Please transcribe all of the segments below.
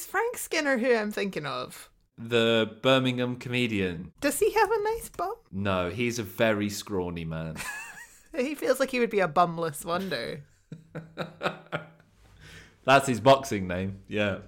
Is Frank Skinner who I'm thinking of? The Birmingham comedian. Does he have a nice bum? No, he's a very scrawny man. He feels like he would be a bumless wonder. That's his boxing name. Yeah.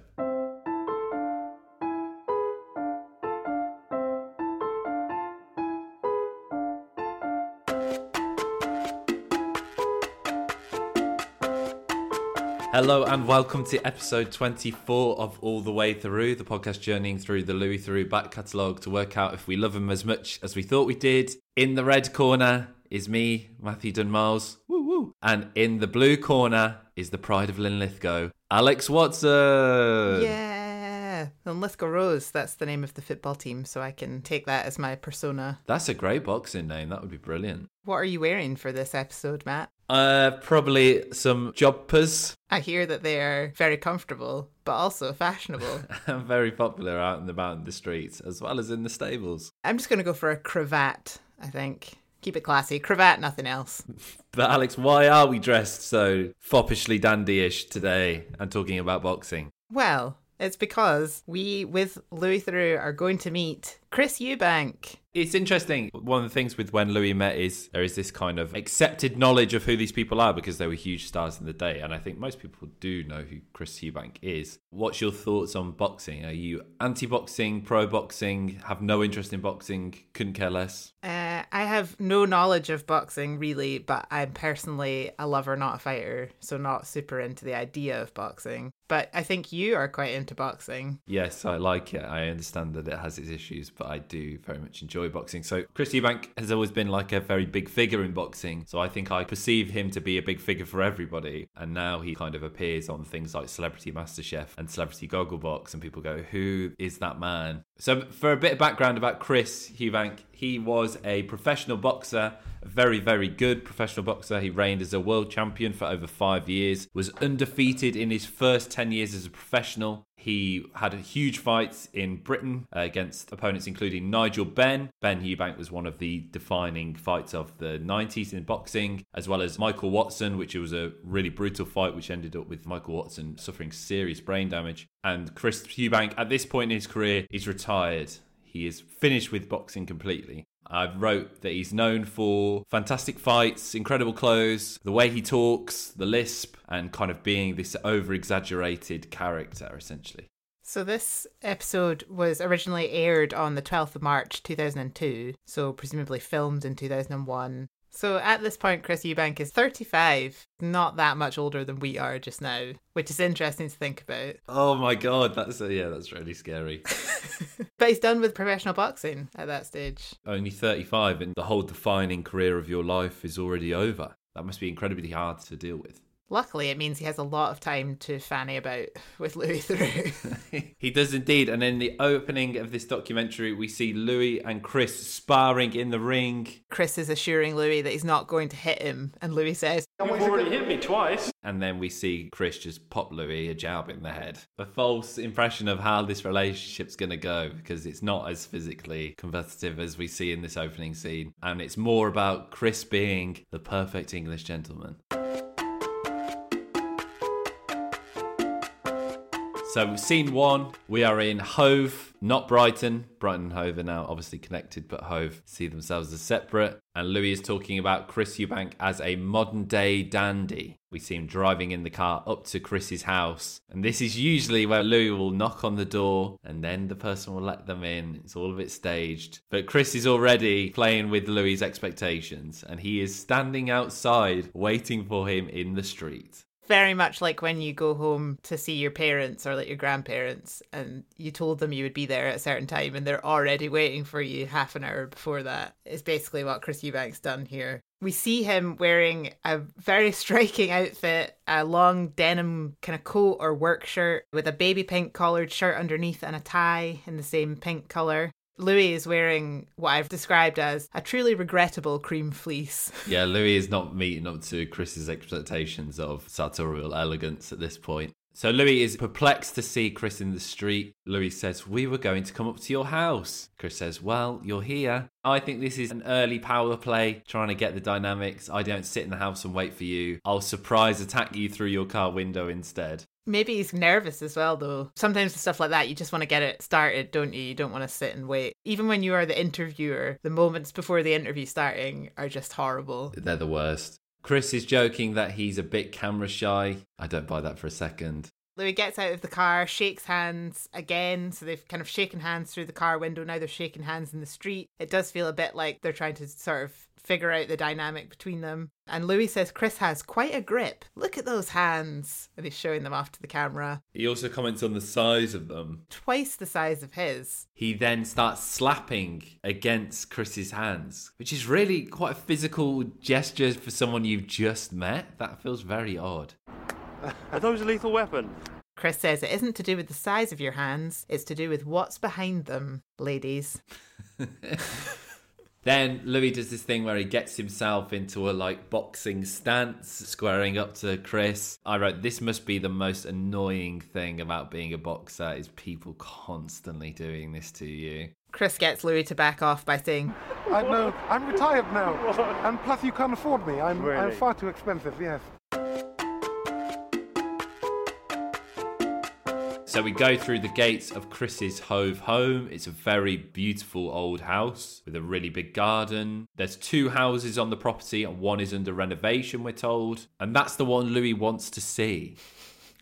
Hello and welcome to episode 24 of All the Way Through, the podcast journeying through the Louis Theroux back catalogue to work out if we love him as much as we thought we did. In the red corner is me, Matthew Dunmiles. Woo woo. And in the blue corner is the pride of Linlithgow, Alex Watson. Yeah. Linlithgow Rose, that's the name of the football team, so I can take that as my persona. That's a great boxing name. That would be brilliant. What are you wearing for this episode, Matt? Uh, probably some jodhpurs. I hear that they are very comfortable, but also fashionable. and very popular out and about in the streets as well as in the stables. I'm just going to go for a cravat, I think. Keep it classy. Cravat, nothing else. But Alex, why are we dressed so foppishly dandyish today and talking about boxing? Well, it's because we, with Louis Theroux, are going to meet Chris Eubank. It's interesting. One of the things with when Louis met is there is this kind of accepted knowledge of who these people are because they were huge stars in the day. And I think most people do know who Chris Eubank is. What's your thoughts on boxing? Are you anti boxing, pro boxing, have no interest in boxing, couldn't care less? Uh, I have no knowledge of boxing really, but I'm personally a lover, not a fighter, so not super into the idea of boxing. But I think you are quite into boxing. Yes, I like it. I understand that it has its issues, but I do very much enjoy boxing. So Chris Eubank has always been like a very big figure in boxing. So I think I perceive him to be a big figure for everybody. And now he kind of appears on things like Celebrity MasterChef and Celebrity Gogglebox, and people go, "Who is that man?" So for a bit of background about Chris Eubank, he was a professional boxer, a very, very good professional boxer. He reigned as a world champion for over five years, was undefeated in his first 10 years as a professional. He had huge fights in Britain uh, against opponents including Nigel Benn. Ben Eubank was one of the defining fights of the 90s in boxing, as well as Michael Watson, which was a really brutal fight, which ended up with Michael Watson suffering serious brain damage. And Chris Eubank, at this point in his career, is retired. He is finished with boxing completely. I wrote that he's known for fantastic fights, incredible clothes, the way he talks, the lisp, and kind of being this over exaggerated character, essentially. So, this episode was originally aired on the 12th of March 2002, so presumably filmed in 2001. So, at this point, Chris Eubank is 35, not that much older than we are just now, which is interesting to think about. Oh my god, that's a, yeah, that's really scary. but he's done with professional boxing at that stage. Only 35, and the whole defining career of your life is already over. That must be incredibly hard to deal with. Luckily, it means he has a lot of time to fanny about with Louis Theroux. he does indeed. And in the opening of this documentary, we see Louis and Chris sparring in the ring. Chris is assuring Louis that he's not going to hit him, and Louis says, You've already hit me twice. And then we see Chris just pop Louis a jab in the head. A false impression of how this relationship's going to go because it's not as physically competitive as we see in this opening scene. And it's more about Chris being the perfect English gentleman. So, scene one, we are in Hove, not Brighton. Brighton and Hove are now obviously connected, but Hove see themselves as separate. And Louis is talking about Chris Eubank as a modern day dandy. We see him driving in the car up to Chris's house. And this is usually where Louis will knock on the door and then the person will let them in. It's all a bit staged. But Chris is already playing with Louis's expectations and he is standing outside waiting for him in the street very much like when you go home to see your parents or like your grandparents and you told them you would be there at a certain time and they're already waiting for you half an hour before that is basically what Chris Eubank's done here. We see him wearing a very striking outfit, a long denim kind of coat or work shirt with a baby pink collared shirt underneath and a tie in the same pink colour. Louis is wearing what I've described as a truly regrettable cream fleece. Yeah, Louis is not meeting up to Chris's expectations of sartorial elegance at this point. So Louis is perplexed to see Chris in the street. Louis says, We were going to come up to your house. Chris says, Well, you're here. I think this is an early power play, trying to get the dynamics. I don't sit in the house and wait for you. I'll surprise attack you through your car window instead. Maybe he's nervous as well, though. Sometimes with stuff like that, you just want to get it started, don't you? You don't want to sit and wait. Even when you are the interviewer, the moments before the interview starting are just horrible. They're the worst. Chris is joking that he's a bit camera shy. I don't buy that for a second. Louis gets out of the car, shakes hands again. So they've kind of shaken hands through the car window. Now they're shaking hands in the street. It does feel a bit like they're trying to sort of figure out the dynamic between them. And Louis says Chris has quite a grip. Look at those hands. And he's showing them off to the camera. He also comments on the size of them. Twice the size of his. He then starts slapping against Chris's hands, which is really quite a physical gesture for someone you've just met. That feels very odd. Are those a lethal weapon? Chris says it isn't to do with the size of your hands, it's to do with what's behind them, ladies. Then Louis does this thing where he gets himself into a like boxing stance, squaring up to Chris. I wrote, This must be the most annoying thing about being a boxer is people constantly doing this to you. Chris gets Louis to back off by saying, I know. Uh, I'm retired now. And plus, you can't afford me. I'm, I'm far too expensive, yes. So we go through the gates of Chris's Hove home. It's a very beautiful old house with a really big garden. There's two houses on the property, and one is under renovation, we're told. And that's the one Louis wants to see.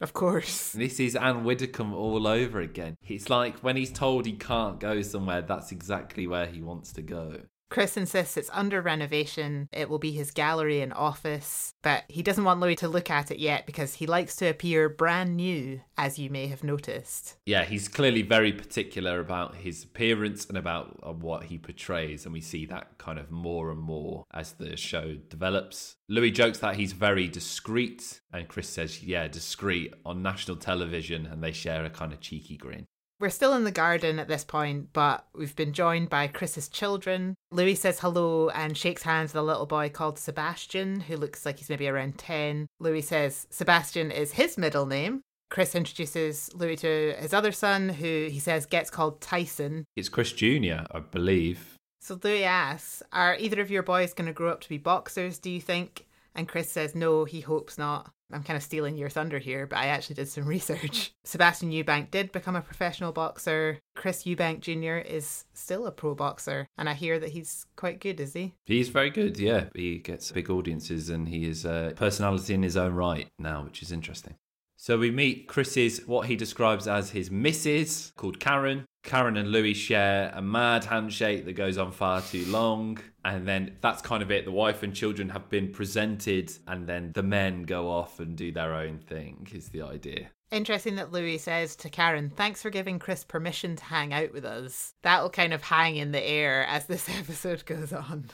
Of course. This is Anne Widdecombe all over again. It's like when he's told he can't go somewhere, that's exactly where he wants to go. Chris insists it's under renovation. It will be his gallery and office, but he doesn't want Louis to look at it yet because he likes to appear brand new, as you may have noticed. Yeah, he's clearly very particular about his appearance and about uh, what he portrays, and we see that kind of more and more as the show develops. Louis jokes that he's very discreet, and Chris says, yeah, discreet on national television, and they share a kind of cheeky grin. We're still in the garden at this point, but we've been joined by Chris's children. Louis says hello and shakes hands with a little boy called Sebastian, who looks like he's maybe around 10. Louis says Sebastian is his middle name. Chris introduces Louis to his other son, who he says gets called Tyson. It's Chris Jr., I believe. So Louis asks, Are either of your boys going to grow up to be boxers, do you think? And Chris says, No, he hopes not. I'm kind of stealing your thunder here, but I actually did some research. Sebastian Eubank did become a professional boxer. Chris Eubank Jr. is still a pro boxer, and I hear that he's quite good, is he? He's very good, yeah. He gets big audiences and he is a personality in his own right now, which is interesting. So we meet Chris's, what he describes as his missus, called Karen. Karen and Louis share a mad handshake that goes on far too long. And then that's kind of it. The wife and children have been presented, and then the men go off and do their own thing, is the idea. Interesting that Louis says to Karen, Thanks for giving Chris permission to hang out with us. That'll kind of hang in the air as this episode goes on.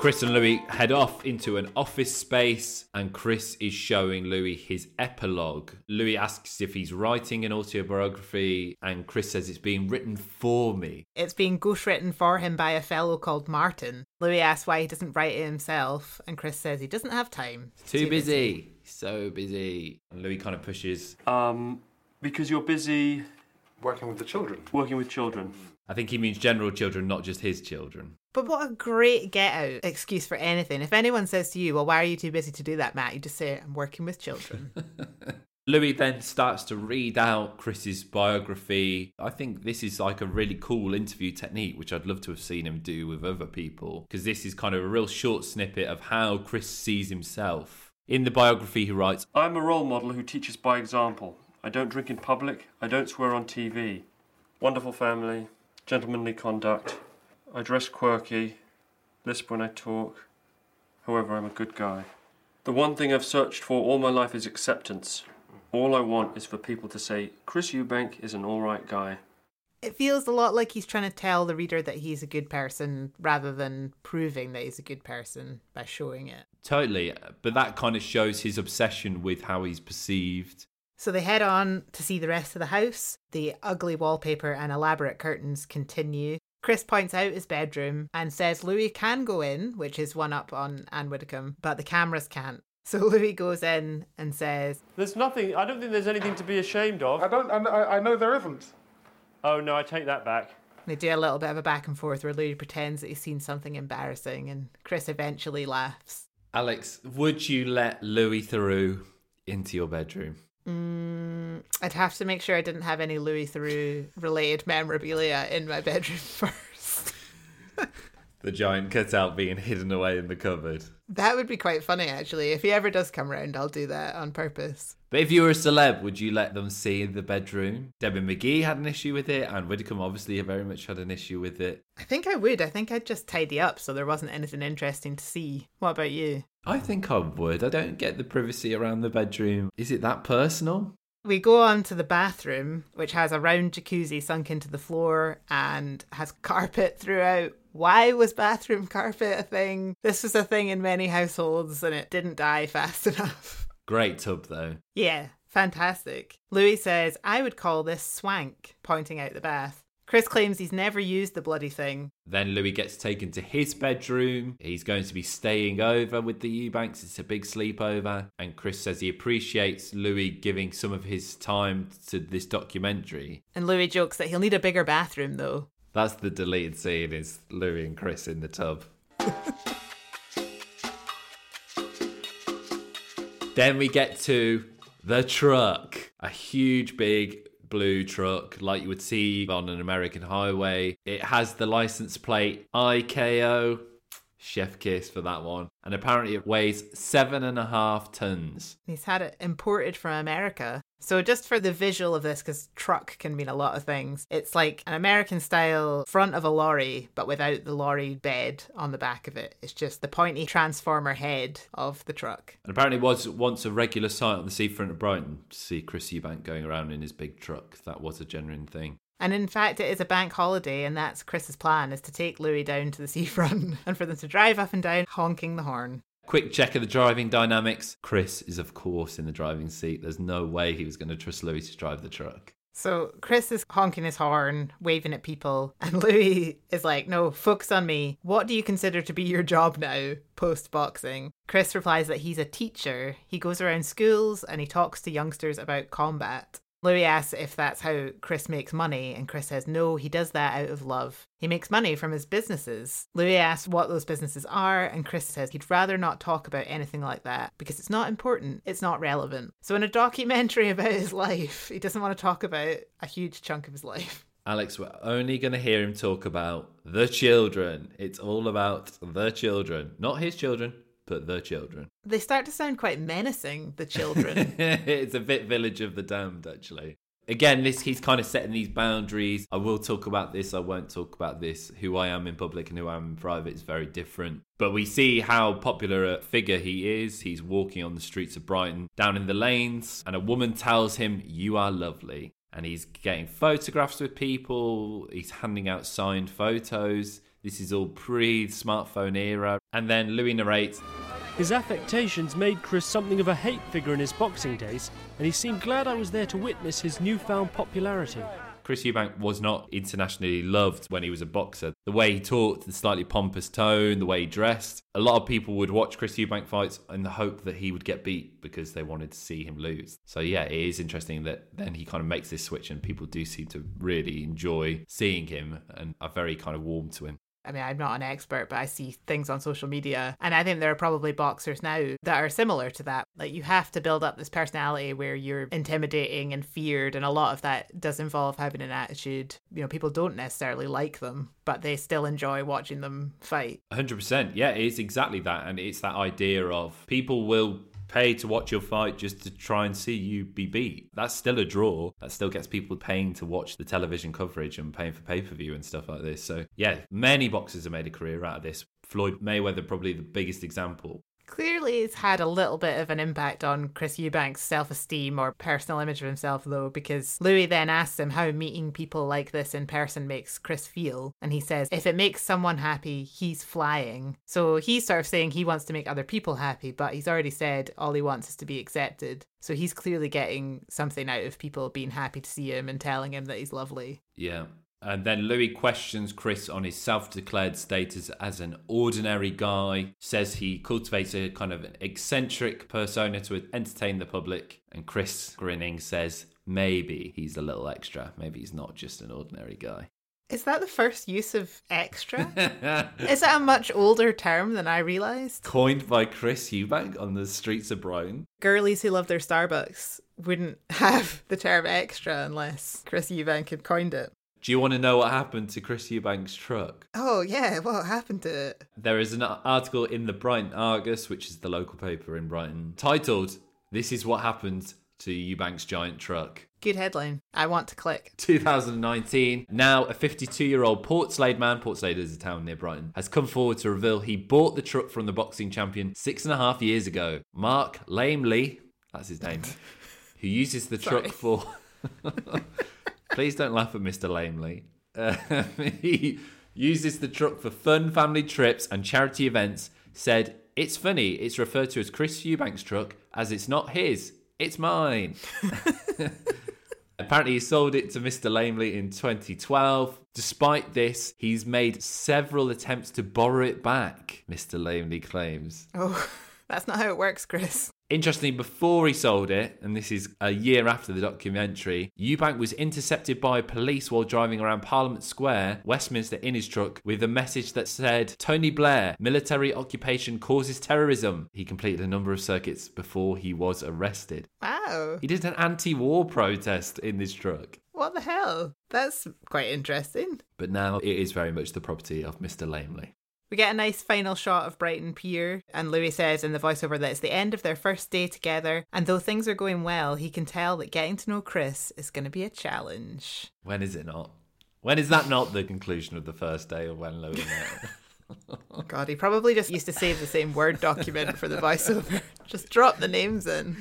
Chris and Louis head off into an office space, and Chris is showing Louis his epilogue. Louis asks if he's writing an autobiography, and Chris says it's being written for me. It's being ghostwritten for him by a fellow called Martin. Louis asks why he doesn't write it himself, and Chris says he doesn't have time. He's Too busy. So busy. And Louis kind of pushes. Um, because you're busy Working with the children. working with children. I think he means general children, not just his children. But what a great get out excuse for anything. If anyone says to you, Well, why are you too busy to do that, Matt? You just say, I'm working with children. Louis then starts to read out Chris's biography. I think this is like a really cool interview technique, which I'd love to have seen him do with other people, because this is kind of a real short snippet of how Chris sees himself. In the biography, he writes, I'm a role model who teaches by example. I don't drink in public. I don't swear on TV. Wonderful family, gentlemanly conduct. I dress quirky, lisp when I talk. However, I'm a good guy. The one thing I've searched for all my life is acceptance. All I want is for people to say, Chris Eubank is an alright guy. it feels a lot like he's trying to tell the reader that he's a good person rather than proving that he's a good person by showing it. Totally. But that kind of shows his obsession with how he's perceived. So they head on to see the rest of the house. The ugly wallpaper and elaborate curtains continue. Chris points out his bedroom and says Louis can go in, which is one up on Anne Widdecombe, but the cameras can't. So Louis goes in and says, There's nothing, I don't think there's anything to be ashamed of. I don't. I, I know there isn't. Oh no, I take that back. they do a little bit of a back and forth where Louis pretends that he's seen something embarrassing and Chris eventually laughs. Alex, would you let Louis Theroux into your bedroom? Mm, I'd have to make sure I didn't have any Louis Theroux related memorabilia in my bedroom first. The giant cutout being hidden away in the cupboard. That would be quite funny, actually. If he ever does come round, I'll do that on purpose. But if you were a celeb, would you let them see the bedroom? Debbie McGee had an issue with it, and Widdecombe obviously very much had an issue with it. I think I would. I think I'd just tidy up so there wasn't anything interesting to see. What about you? I think I would. I don't get the privacy around the bedroom. Is it that personal? We go on to the bathroom, which has a round jacuzzi sunk into the floor and has carpet throughout. Why was bathroom carpet a thing? This was a thing in many households and it didn't die fast enough. Great tub, though. Yeah, fantastic. Louis says, I would call this swank, pointing out the bath. Chris claims he's never used the bloody thing. Then Louis gets taken to his bedroom. He's going to be staying over with the Eubanks. It's a big sleepover. And Chris says he appreciates Louis giving some of his time to this documentary. And Louis jokes that he'll need a bigger bathroom though. That's the deleted scene is Louis and Chris in the tub. then we get to the truck. A huge big blue truck like you would see on an American highway. It has the license plate IKO. Chef kiss for that one. And apparently it weighs seven and a half tons. He's had it imported from America. So, just for the visual of this, because truck can mean a lot of things, it's like an American style front of a lorry, but without the lorry bed on the back of it. It's just the pointy transformer head of the truck. And apparently it was once a regular sight on the seafront of Brighton to see Chris Eubank going around in his big truck. That was a genuine thing. And in fact, it is a bank holiday, and that's Chris's plan: is to take Louis down to the seafront and for them to drive up and down, honking the horn. Quick check of the driving dynamics. Chris is, of course, in the driving seat. There's no way he was going to trust Louis to drive the truck. So Chris is honking his horn, waving at people, and Louis is like, No, focus on me. What do you consider to be your job now, post boxing? Chris replies that he's a teacher. He goes around schools and he talks to youngsters about combat. Louis asks if that's how Chris makes money, and Chris says no, he does that out of love. He makes money from his businesses. Louis asks what those businesses are, and Chris says he'd rather not talk about anything like that because it's not important, it's not relevant. So, in a documentary about his life, he doesn't want to talk about a huge chunk of his life. Alex, we're only going to hear him talk about the children. It's all about the children, not his children, but the children. They start to sound quite menacing, the children. it's a bit Village of the Damned, actually. Again, this he's kind of setting these boundaries. I will talk about this. I won't talk about this. Who I am in public and who I am in private is very different. But we see how popular a figure he is. He's walking on the streets of Brighton, down in the lanes, and a woman tells him, "You are lovely." And he's getting photographs with people. He's handing out signed photos. This is all pre smartphone era. And then Louis narrates His affectations made Chris something of a hate figure in his boxing days, and he seemed glad I was there to witness his newfound popularity. Chris Eubank was not internationally loved when he was a boxer. The way he talked, the slightly pompous tone, the way he dressed. A lot of people would watch Chris Eubank fights in the hope that he would get beat because they wanted to see him lose. So yeah, it is interesting that then he kind of makes this switch and people do seem to really enjoy seeing him and are very kind of warm to him. I mean, I'm not an expert, but I see things on social media. And I think there are probably boxers now that are similar to that. Like, you have to build up this personality where you're intimidating and feared. And a lot of that does involve having an attitude. You know, people don't necessarily like them, but they still enjoy watching them fight. 100%. Yeah, it is exactly that. And it's that idea of people will pay to watch your fight just to try and see you be beat. That's still a draw. That still gets people paying to watch the television coverage and paying for pay per view and stuff like this. So, yeah, many boxers have made a career out of this. Floyd Mayweather, probably the biggest example. Clearly, it's had a little bit of an impact on Chris Eubank's self esteem or personal image of himself, though, because Louis then asks him how meeting people like this in person makes Chris feel. And he says, if it makes someone happy, he's flying. So he's sort of saying he wants to make other people happy, but he's already said all he wants is to be accepted. So he's clearly getting something out of people being happy to see him and telling him that he's lovely. Yeah. And then Louis questions Chris on his self declared status as an ordinary guy, says he cultivates a kind of an eccentric persona to entertain the public. And Chris, grinning, says maybe he's a little extra. Maybe he's not just an ordinary guy. Is that the first use of extra? Is that a much older term than I realised? Coined by Chris Eubank on the streets of Brighton. Girlies who love their Starbucks wouldn't have the term extra unless Chris Eubank had coined it. Do you want to know what happened to Chris Eubank's truck? Oh, yeah, what happened to it? There is an article in the Brighton Argus, which is the local paper in Brighton, titled, This is what happened to Eubank's giant truck. Good headline. I want to click. 2019. Now, a 52 year old Portslade man, Portslade is a town near Brighton, has come forward to reveal he bought the truck from the boxing champion six and a half years ago. Mark Lamely, that's his name, who uses the truck for. Please don't laugh at Mr. Lamely. Uh, he uses the truck for fun family trips and charity events. Said, It's funny, it's referred to as Chris Eubank's truck as it's not his, it's mine. Apparently, he sold it to Mr. Lamely in 2012. Despite this, he's made several attempts to borrow it back, Mr. Lamely claims. Oh, that's not how it works, Chris. Interestingly, before he sold it, and this is a year after the documentary, Eubank was intercepted by police while driving around Parliament Square, Westminster, in his truck with a message that said, Tony Blair, military occupation causes terrorism. He completed a number of circuits before he was arrested. Wow. He did an anti war protest in this truck. What the hell? That's quite interesting. But now it is very much the property of Mr. Lamely. We get a nice final shot of Brighton Pier, and Louis says in the voiceover that it's the end of their first day together, and though things are going well, he can tell that getting to know Chris is going to be a challenge. When is it not? When is that not the conclusion of the first day of when Louis met? God, he probably just used to save the same Word document for the voiceover. Just drop the names in.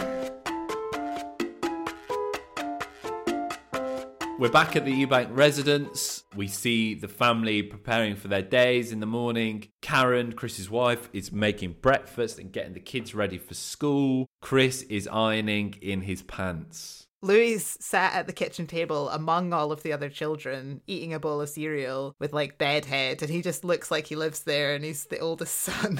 We're back at the Eubank residence. We see the family preparing for their days in the morning. Karen, Chris's wife, is making breakfast and getting the kids ready for school. Chris is ironing in his pants. Louis sat at the kitchen table among all of the other children, eating a bowl of cereal with like bedhead, and he just looks like he lives there and he's the oldest son.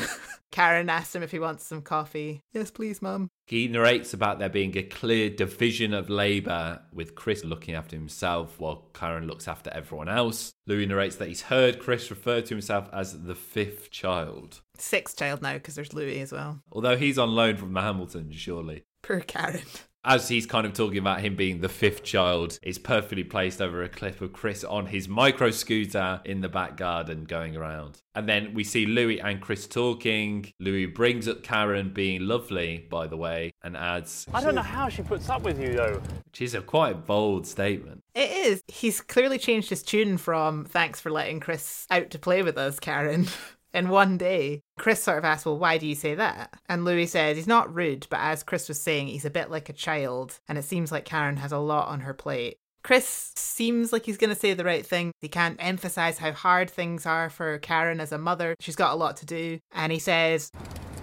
Karen asked him if he wants some coffee. Yes, please, Mum. He narrates about there being a clear division of labour, with Chris looking after himself while Karen looks after everyone else. Louis narrates that he's heard Chris refer to himself as the fifth child. Sixth child now because there's Louis as well. Although he's on loan from the Hamiltons, surely. Poor Karen. As he's kind of talking about him being the fifth child, it's perfectly placed over a clip of Chris on his micro scooter in the back garden going around. And then we see Louis and Chris talking. Louis brings up Karen being lovely, by the way, and adds, I don't know how she puts up with you though. which is a quite bold statement. It is. He's clearly changed his tune from thanks for letting Chris out to play with us, Karen. In one day, Chris sort of asked, Well, why do you say that? And Louis says he's not rude, but as Chris was saying, he's a bit like a child, and it seems like Karen has a lot on her plate. Chris seems like he's going to say the right thing. He can't emphasize how hard things are for Karen as a mother. She's got a lot to do. And he says,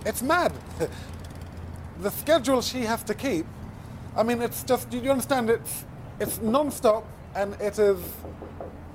It's mad. the schedule she has to keep. I mean, it's just, do you understand? It's, it's non stop and it is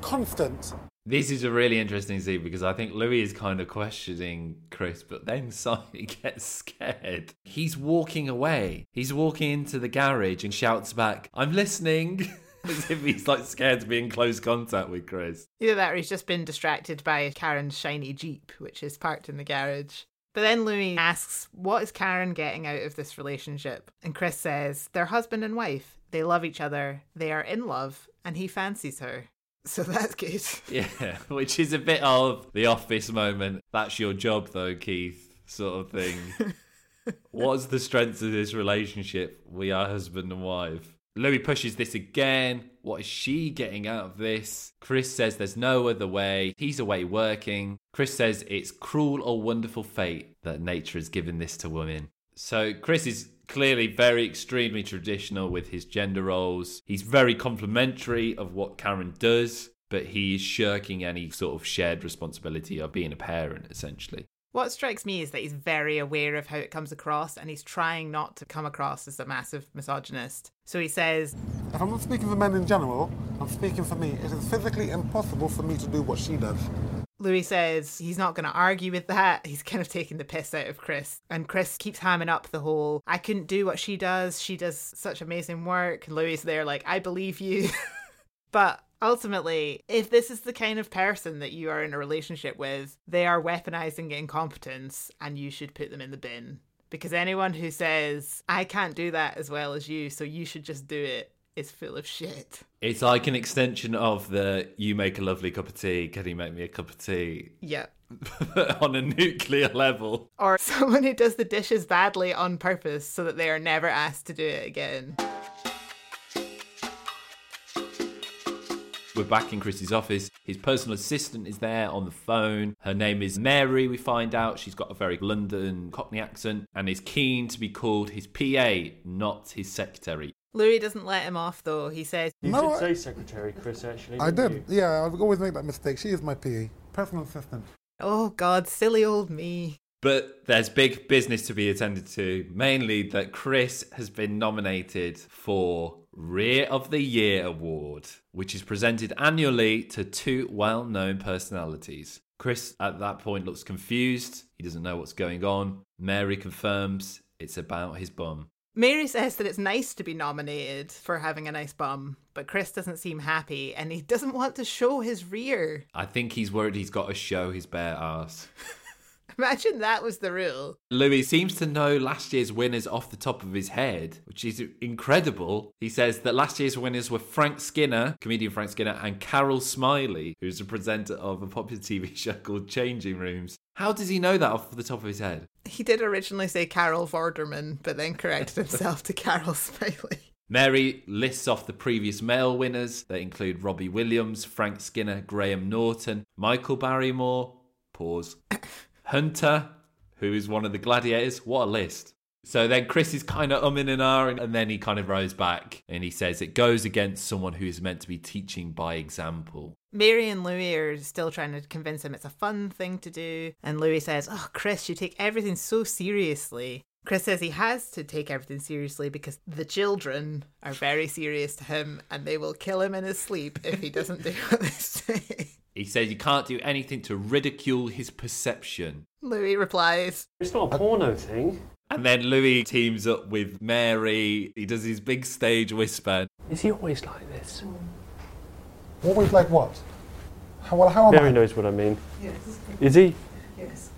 constant. This is a really interesting scene because I think Louis is kind of questioning Chris, but then suddenly gets scared. He's walking away. He's walking into the garage and shouts back, I'm listening. As if he's like scared to be in close contact with Chris. Either that or he's just been distracted by Karen's shiny Jeep, which is parked in the garage. But then Louis asks, What is Karen getting out of this relationship? And Chris says, They're husband and wife. They love each other. They are in love. And he fancies her. So that's good. Yeah, which is a bit of the office moment. That's your job, though, Keith, sort of thing. What's the strength of this relationship? We are husband and wife. Louis pushes this again. What is she getting out of this? Chris says there's no other way. He's away working. Chris says it's cruel or wonderful fate that nature has given this to women. So Chris is clearly very extremely traditional with his gender roles. He's very complimentary of what Karen does, but he is shirking any sort of shared responsibility of being a parent, essentially. What strikes me is that he's very aware of how it comes across and he's trying not to come across as a massive misogynist. So he says, If I'm not speaking for men in general, I'm speaking for me. It is physically impossible for me to do what she does. Louis says he's not going to argue with that. He's kind of taking the piss out of Chris. And Chris keeps hamming up the whole, I couldn't do what she does. She does such amazing work. And Louis there, like, I believe you. but Ultimately, if this is the kind of person that you are in a relationship with, they are weaponizing incompetence and you should put them in the bin. Because anyone who says, I can't do that as well as you, so you should just do it, is full of shit. It's like an extension of the you make a lovely cup of tea, can you make me a cup of tea? Yeah. on a nuclear level. Or someone who does the dishes badly on purpose so that they are never asked to do it again. We're back in Chris's office. His personal assistant is there on the phone. Her name is Mary, we find out. She's got a very London Cockney accent and is keen to be called his PA, not his secretary. Louis doesn't let him off though. He says, You No, should I- say secretary, Chris, actually. I didn't did. Yeah, I always make that mistake. She is my PE, personal assistant. Oh God, silly old me. But there's big business to be attended to, mainly that Chris has been nominated for Rear of the Year award, which is presented annually to two well known personalities. Chris at that point looks confused. He doesn't know what's going on. Mary confirms it's about his bum. Mary says that it's nice to be nominated for having a nice bum, but Chris doesn't seem happy and he doesn't want to show his rear. I think he's worried he's got to show his bare ass. Imagine that was the rule. Louis seems to know last year's winners off the top of his head, which is incredible. He says that last year's winners were Frank Skinner, comedian Frank Skinner, and Carol Smillie, who's a presenter of a popular TV show called Changing Rooms. How does he know that off the top of his head? He did originally say Carol Vorderman, but then corrected himself to Carol Smillie. Mary lists off the previous male winners. They include Robbie Williams, Frank Skinner, Graham Norton, Michael Barrymore, pause, Hunter, who is one of the gladiators. What a list. So then Chris is kind of umming and ahhing, and then he kind of rows back and he says it goes against someone who is meant to be teaching by example. Mary and Louis are still trying to convince him it's a fun thing to do, and Louis says, Oh, Chris, you take everything so seriously. Chris says he has to take everything seriously because the children are very serious to him and they will kill him in his sleep if he doesn't do what they say. He says you can't do anything to ridicule his perception. Louis replies, It's not a porno thing. And then Louis teams up with Mary. He does his big stage whisper. Is he always like this? Always like what? How, well, how am Mary I? knows what I mean. Yes, Is he? yes.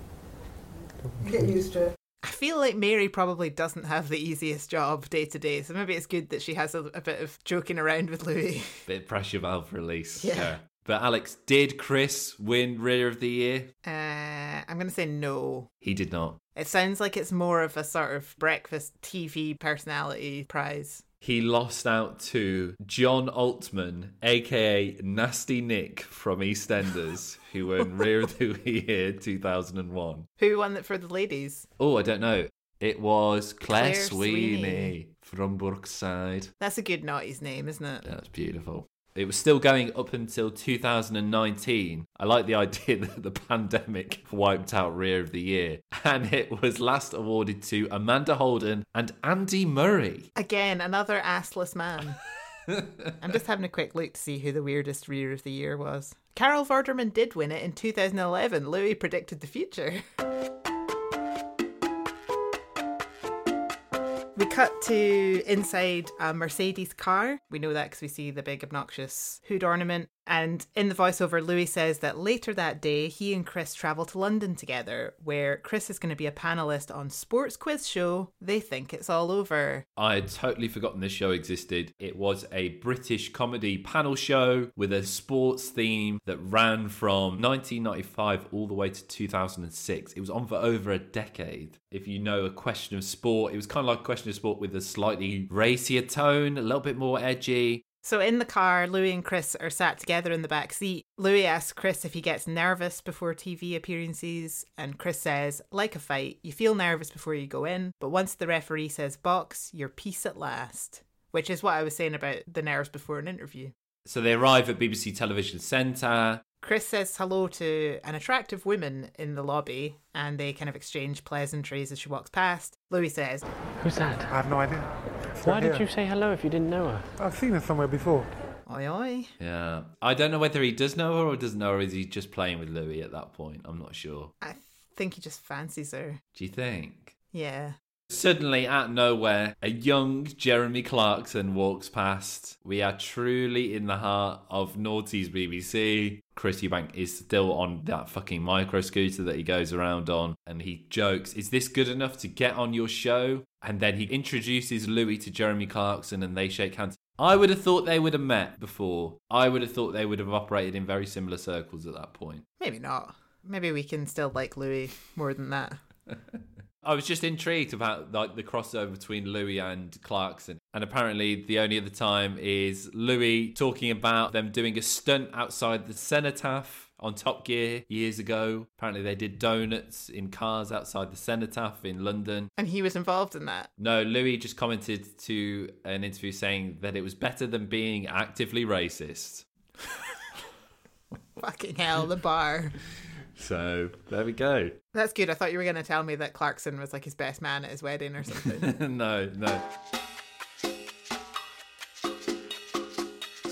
Get used to it. I feel like Mary probably doesn't have the easiest job day to day, so maybe it's good that she has a, a bit of joking around with Louis. Bit of pressure valve release. Yeah. But Alex, did Chris win Rear of the Year? Uh, I'm going to say no. He did not. It sounds like it's more of a sort of breakfast TV personality prize. He lost out to John Altman, aka Nasty Nick from EastEnders, who won Rear of the Year 2001. Who won it for the ladies? Oh, I don't know. It was Claire, Claire Sweeney, Sweeney. from Brookside. That's a good naughty's name, isn't it? That's beautiful. It was still going up until 2019. I like the idea that the pandemic wiped out Rear of the Year. And it was last awarded to Amanda Holden and Andy Murray. Again, another assless man. I'm just having a quick look to see who the weirdest rear of the year was. Carol Vorderman did win it in 2011. Louis predicted the future. We cut to inside a Mercedes car. We know that because we see the big obnoxious hood ornament. And in the voiceover, Louis says that later that day, he and Chris travel to London together, where Chris is going to be a panelist on Sports Quiz Show. They think it's all over. I had totally forgotten this show existed. It was a British comedy panel show with a sports theme that ran from 1995 all the way to 2006. It was on for over a decade. If you know a question of sport, it was kind of like a question of sport with a slightly racier tone, a little bit more edgy. So in the car, Louis and Chris are sat together in the back seat. Louis asks Chris if he gets nervous before TV appearances, and Chris says, like a fight, you feel nervous before you go in, but once the referee says box, you're peace at last. Which is what I was saying about the nerves before an interview. So they arrive at BBC Television Centre. Chris says hello to an attractive woman in the lobby, and they kind of exchange pleasantries as she walks past. Louis says, Who's that? I have no idea. It's Why not did here. you say hello if you didn't know her? I've seen her somewhere before. Oi oi. Yeah. I don't know whether he does know her or doesn't know her, is he just playing with Louis at that point? I'm not sure. I think he just fancies her. Do you think? Yeah. Suddenly, out of nowhere, a young Jeremy Clarkson walks past. We are truly in the heart of Naughty's BBC. Chris Eubank is still on that fucking micro scooter that he goes around on, and he jokes, Is this good enough to get on your show? And then he introduces Louis to Jeremy Clarkson and they shake hands. I would have thought they would have met before. I would have thought they would have operated in very similar circles at that point. Maybe not. Maybe we can still like Louis more than that. I was just intrigued about like the crossover between Louis and Clarkson. And apparently the only other time is Louis talking about them doing a stunt outside the cenotaph on Top Gear years ago. Apparently they did donuts in cars outside the cenotaph in London. And he was involved in that. No, Louis just commented to an interview saying that it was better than being actively racist. Fucking hell, the bar. So there we go. That's good. I thought you were going to tell me that Clarkson was like his best man at his wedding or something. no, no.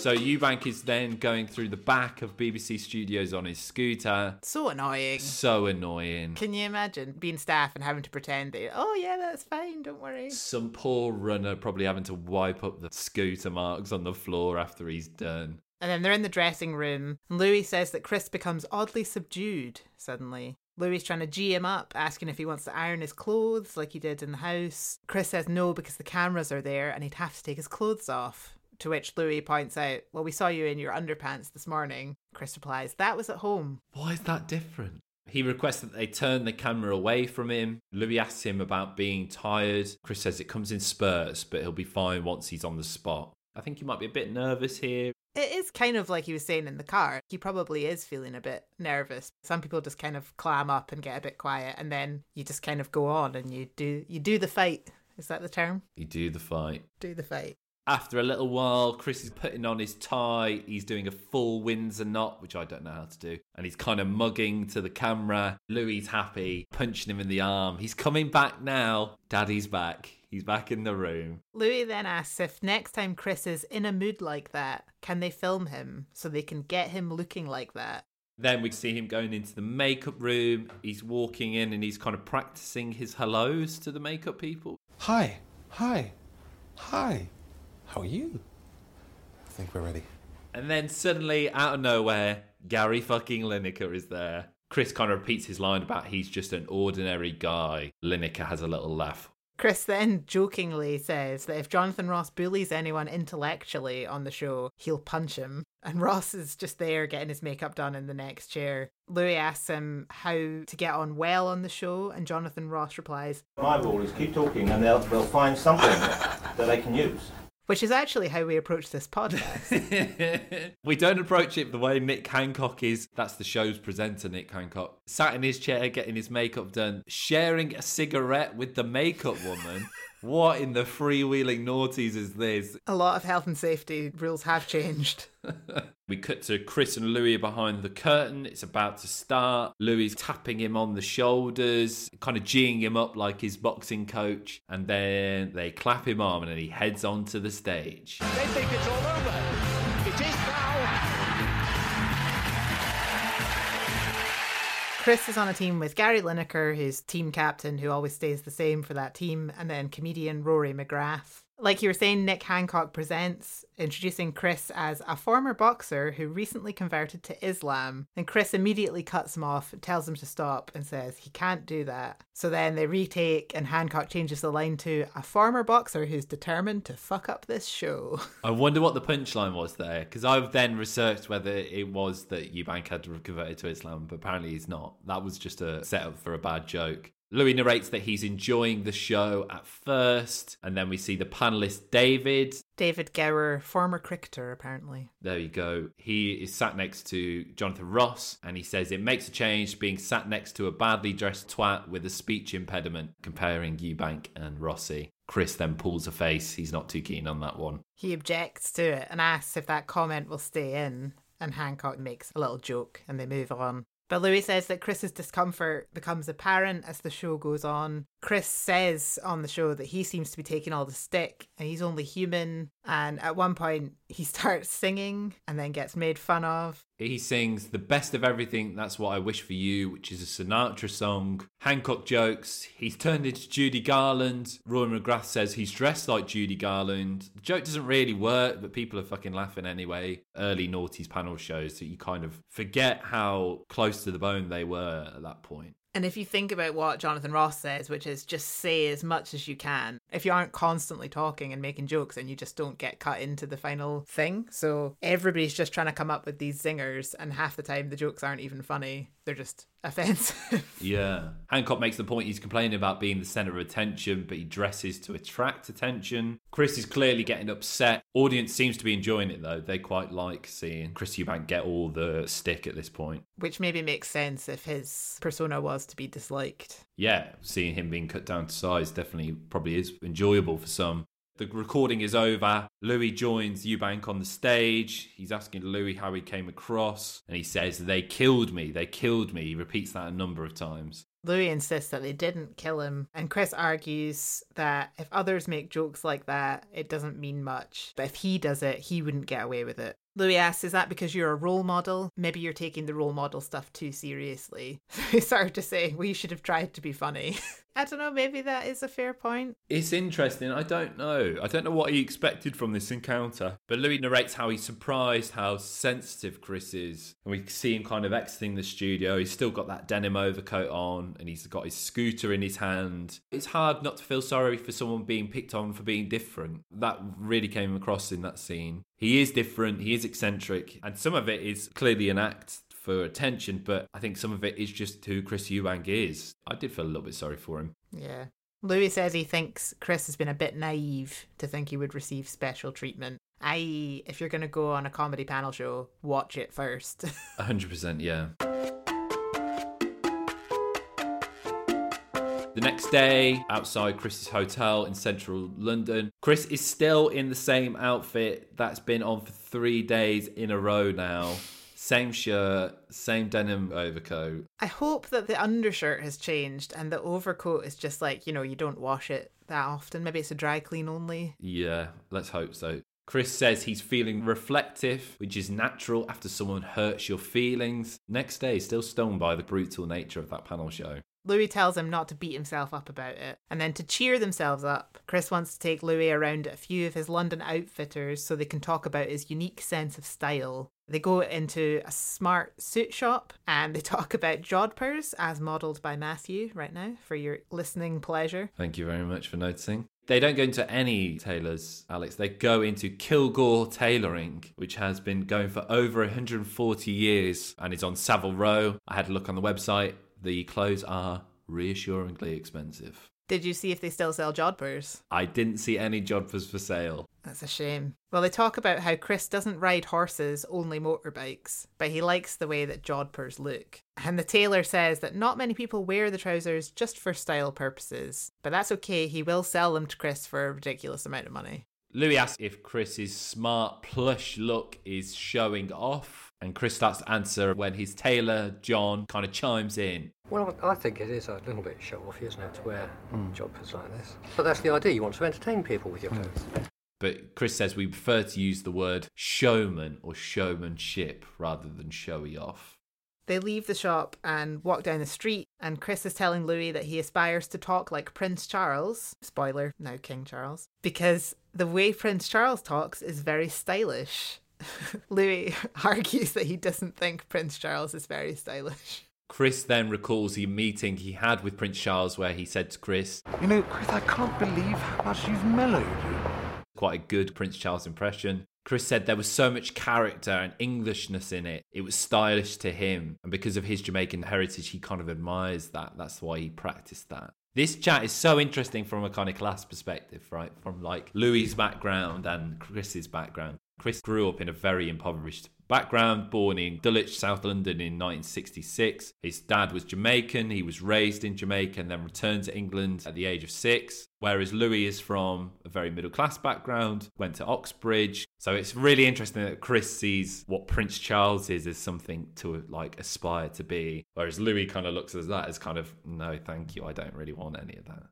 So Eubank is then going through the back of BBC Studios on his scooter. so annoying. So annoying. Can you imagine being staff and having to pretend that, oh, yeah, that's fine, don't worry. Some poor runner probably having to wipe up the scooter marks on the floor after he's done. And then they're in the dressing room, and Louis says that Chris becomes oddly subdued suddenly. Louis is trying to G him up, asking if he wants to iron his clothes like he did in the house. Chris says no because the cameras are there and he'd have to take his clothes off. To which Louis points out, Well, we saw you in your underpants this morning. Chris replies, That was at home. Why is that different? He requests that they turn the camera away from him. Louis asks him about being tired. Chris says it comes in spurts, but he'll be fine once he's on the spot. I think he might be a bit nervous here. It is kind of like he was saying in the car. He probably is feeling a bit nervous. Some people just kind of clam up and get a bit quiet and then you just kind of go on and you do you do the fight. Is that the term? You do the fight. Do the fight. After a little while, Chris is putting on his tie. He's doing a full Windsor knot, which I don't know how to do. And he's kind of mugging to the camera. Louis happy, punching him in the arm. He's coming back now. Daddy's back. He's back in the room. Louis then asks if next time Chris is in a mood like that, can they film him so they can get him looking like that? Then we see him going into the makeup room. He's walking in and he's kind of practicing his hellos to the makeup people. Hi, hi, hi. How are you? I think we're ready. And then suddenly, out of nowhere, Gary fucking Lineker is there. Chris kind of repeats his line about he's just an ordinary guy. Lineker has a little laugh. Chris then jokingly says that if Jonathan Ross bullies anyone intellectually on the show, he'll punch him. And Ross is just there getting his makeup done in the next chair. Louis asks him how to get on well on the show, and Jonathan Ross replies, My rule is keep talking and they'll, they'll find something that they can use. Which is actually how we approach this podcast. we don't approach it the way Nick Hancock is. That's the show's presenter, Nick Hancock. Sat in his chair getting his makeup done, sharing a cigarette with the makeup woman. what in the freewheeling naughties is this? A lot of health and safety rules have changed. We cut to Chris and Louis behind the curtain. It's about to start. Louis tapping him on the shoulders, kind of geeing him up like his boxing coach. And then they clap him on and he heads onto the stage. They think it's all over. Chris is on a team with Gary Lineker, who's team captain, who always stays the same for that team, and then comedian Rory McGrath. Like you were saying, Nick Hancock presents, introducing Chris as a former boxer who recently converted to Islam. And Chris immediately cuts him off, tells him to stop, and says he can't do that. So then they retake, and Hancock changes the line to a former boxer who's determined to fuck up this show. I wonder what the punchline was there, because I've then researched whether it was that Eubank had converted to Islam, but apparently he's not. That was just a setup for a bad joke. Louis narrates that he's enjoying the show at first, and then we see the panelist David. David Gower, former cricketer, apparently. There you go. He is sat next to Jonathan Ross, and he says it makes a change being sat next to a badly dressed twat with a speech impediment, comparing Eubank and Rossi. Chris then pulls a face. He's not too keen on that one. He objects to it and asks if that comment will stay in, and Hancock makes a little joke and they move on. But Louis says that Chris's discomfort becomes apparent as the show goes on. Chris says on the show that he seems to be taking all the stick and he's only human. And at one point, he starts singing and then gets made fun of. He sings The Best of Everything, That's What I Wish for You, which is a Sinatra song. Hancock jokes, he's turned into Judy Garland. Rory McGrath says he's dressed like Judy Garland. The joke doesn't really work, but people are fucking laughing anyway. Early Naughties panel shows that you kind of forget how close to the bone they were at that point. And if you think about what Jonathan Ross says, which is just say as much as you can, if you aren't constantly talking and making jokes, then you just don't get cut into the final thing. So everybody's just trying to come up with these zingers, and half the time the jokes aren't even funny. They're just offensive. Yeah. Hancock makes the point he's complaining about being the centre of attention, but he dresses to attract attention. Chris is clearly getting upset. Audience seems to be enjoying it though. They quite like seeing Chris Eubank get all the stick at this point. which maybe makes sense if his persona was to be disliked. Yeah, seeing him being cut down to size definitely probably is enjoyable for some. The recording is over. Louis joins Eubank on the stage. He's asking Louis how he came across, and he says, They killed me, they killed me. He repeats that a number of times. Louis insists that they didn't kill him, and Chris argues that if others make jokes like that, it doesn't mean much. But if he does it, he wouldn't get away with it. Louis asks, Is that because you're a role model? Maybe you're taking the role model stuff too seriously. he started to say, Well, you should have tried to be funny. I don't know, maybe that is a fair point. It's interesting. I don't know. I don't know what he expected from this encounter. But Louis narrates how he's surprised how sensitive Chris is. And we see him kind of exiting the studio. He's still got that denim overcoat on and he's got his scooter in his hand. It's hard not to feel sorry for someone being picked on for being different. That really came across in that scene. He is different, he is eccentric, and some of it is clearly an act for attention, but I think some of it is just who Chris Eubank is. I did feel a little bit sorry for him. Yeah. Louis says he thinks Chris has been a bit naive to think he would receive special treatment. I.e., if you're going to go on a comedy panel show, watch it first. 100%, yeah. The next day, outside Chris's hotel in central London, Chris is still in the same outfit that's been on for three days in a row now. Same shirt, same denim overcoat. I hope that the undershirt has changed and the overcoat is just like, you know, you don't wash it that often. Maybe it's a dry clean only. Yeah, let's hope so. Chris says he's feeling reflective, which is natural after someone hurts your feelings. Next day, still stung by the brutal nature of that panel show. Louis tells him not to beat himself up about it. And then to cheer themselves up, Chris wants to take Louis around a few of his London outfitters so they can talk about his unique sense of style. They go into a smart suit shop and they talk about jodhpurs as modelled by Matthew right now for your listening pleasure. Thank you very much for noticing. They don't go into any tailors, Alex. They go into Kilgour Tailoring, which has been going for over 140 years and is on Savile Row. I had a look on the website. The clothes are reassuringly expensive. Did you see if they still sell jodhpurs? I didn't see any jodhpurs for sale. That's a shame. Well, they talk about how Chris doesn't ride horses, only motorbikes, but he likes the way that jodhpurs look. And the tailor says that not many people wear the trousers just for style purposes, but that's okay, he will sell them to Chris for a ridiculous amount of money. Louis asks if Chris's smart plush look is showing off, and Chris starts to answer when his tailor, John, kind of chimes in. Well, I think it is a little bit show offy, isn't it, to wear hmm. jodhpurs like this? But that's the idea. You want to entertain people with your hmm. clothes. But Chris says we prefer to use the word showman or showmanship rather than showy off. They leave the shop and walk down the street, and Chris is telling Louis that he aspires to talk like Prince Charles. Spoiler, now King Charles. Because the way Prince Charles talks is very stylish. Louis argues that he doesn't think Prince Charles is very stylish. Chris then recalls the meeting he had with Prince Charles where he said to Chris, You know, Chris, I can't believe how much you've mellowed. quite a good Prince Charles impression. Chris said there was so much character and Englishness in it. It was stylish to him. And because of his Jamaican heritage, he kind of admires that. That's why he practiced that. This chat is so interesting from a kind of class perspective, right? From like Louis's background and Chris's background. Chris grew up in a very impoverished background, born in Dulwich, South London in 1966. His dad was Jamaican, he was raised in Jamaica and then returned to England at the age of six. Whereas Louis is from a very middle class background, went to Oxbridge. So it's really interesting that Chris sees what Prince Charles is as something to like aspire to be. Whereas Louis kind of looks at that as kind of, no, thank you, I don't really want any of that.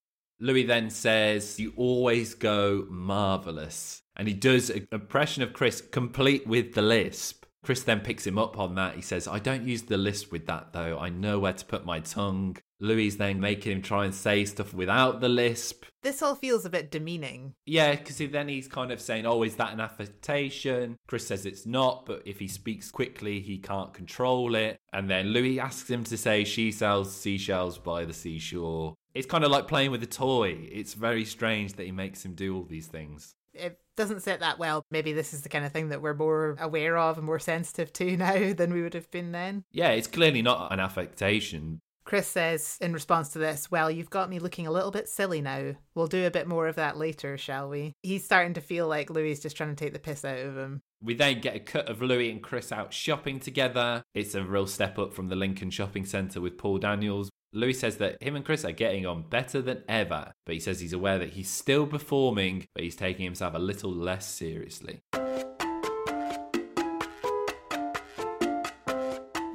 Louis then says, You always go marvellous. And he does an impression of Chris complete with the lisp. Chris then picks him up on that. He says, I don't use the lisp with that though. I know where to put my tongue. Louis then making him try and say stuff without the lisp. This all feels a bit demeaning. Yeah, because then he's kind of saying, Oh, is that an affectation? Chris says it's not, but if he speaks quickly, he can't control it. And then Louis asks him to say, She sells seashells by the seashore. It's kind of like playing with a toy. It's very strange that he makes him do all these things. It doesn't sit that well. Maybe this is the kind of thing that we're more aware of and more sensitive to now than we would have been then. Yeah, it's clearly not an affectation. Chris says in response to this, Well, you've got me looking a little bit silly now. We'll do a bit more of that later, shall we? He's starting to feel like Louis is just trying to take the piss out of him. We then get a cut of Louis and Chris out shopping together. It's a real step up from the Lincoln Shopping Centre with Paul Daniels. Louis says that him and Chris are getting on better than ever, but he says he's aware that he's still performing, but he's taking himself a little less seriously.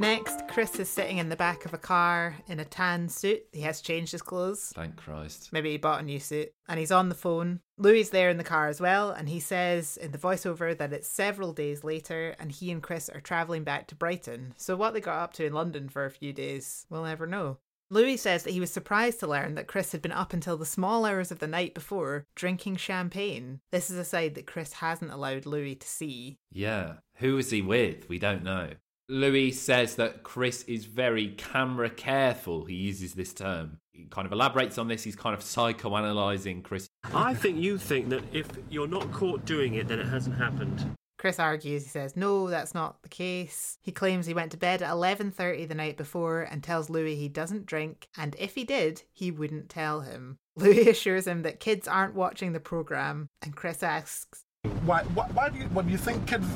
Next, Chris is sitting in the back of a car in a tan suit. He has changed his clothes. Thank Christ. Maybe he bought a new suit. And he's on the phone. Louis is there in the car as well, and he says in the voiceover that it's several days later and he and Chris are travelling back to Brighton. So, what they got up to in London for a few days, we'll never know. Louis says that he was surprised to learn that Chris had been up until the small hours of the night before drinking champagne. This is a side that Chris hasn't allowed Louis to see. Yeah. Who is he with? We don't know. Louis says that Chris is very camera careful. He uses this term. He kind of elaborates on this. He's kind of psychoanalyzing Chris. I think you think that if you're not caught doing it, then it hasn't happened. Chris argues. He says, "No, that's not the case." He claims he went to bed at 11:30 the night before and tells Louis he doesn't drink, and if he did, he wouldn't tell him. Louis assures him that kids aren't watching the program, and Chris asks, Why, why, why do you, what do you think kids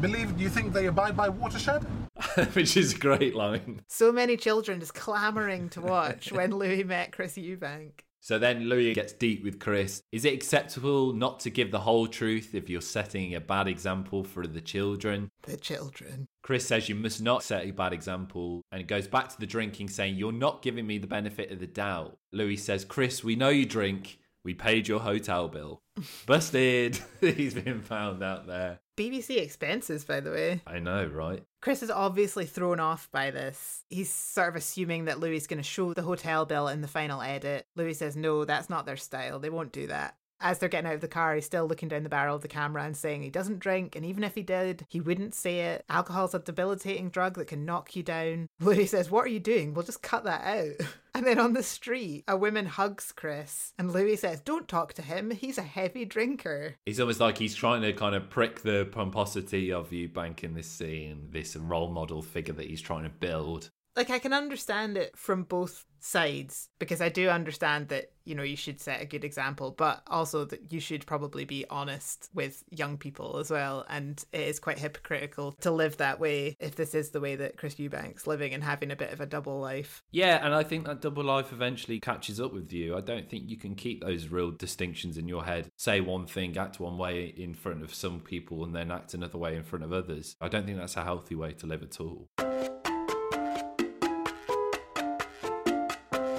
believe? Do you think they abide by watershed? Which is a great line. So many children just clamoring to watch when Louis met Chris Eubank. So then Louis gets deep with Chris. Is it acceptable not to give the whole truth if you're setting a bad example for the children? The children. Chris says you must not set a bad example and it goes back to the drinking, saying, You're not giving me the benefit of the doubt. Louis says, Chris, we know you drink. We paid your hotel bill. Busted. He's been found out there. BBC expenses, by the way. I know, right? Chris is obviously thrown off by this. He's sort of assuming that Louis is going to show the hotel bill in the final edit. Louis says, no, that's not their style. They won't do that. As they're getting out of the car, he's still looking down the barrel of the camera and saying he doesn't drink, and even if he did, he wouldn't say it. Alcohol's a debilitating drug that can knock you down. Louis says, What are you doing? We'll just cut that out. And then on the street, a woman hugs Chris, and Louis says, Don't talk to him. He's a heavy drinker. It's almost like he's trying to kind of prick the pomposity of Eubank in this scene, this role model figure that he's trying to build. Like, I can understand it from both sides because I do understand that, you know, you should set a good example, but also that you should probably be honest with young people as well. And it is quite hypocritical to live that way if this is the way that Chris Eubank's living and having a bit of a double life. Yeah, and I think that double life eventually catches up with you. I don't think you can keep those real distinctions in your head. Say one thing, act one way in front of some people, and then act another way in front of others. I don't think that's a healthy way to live at all.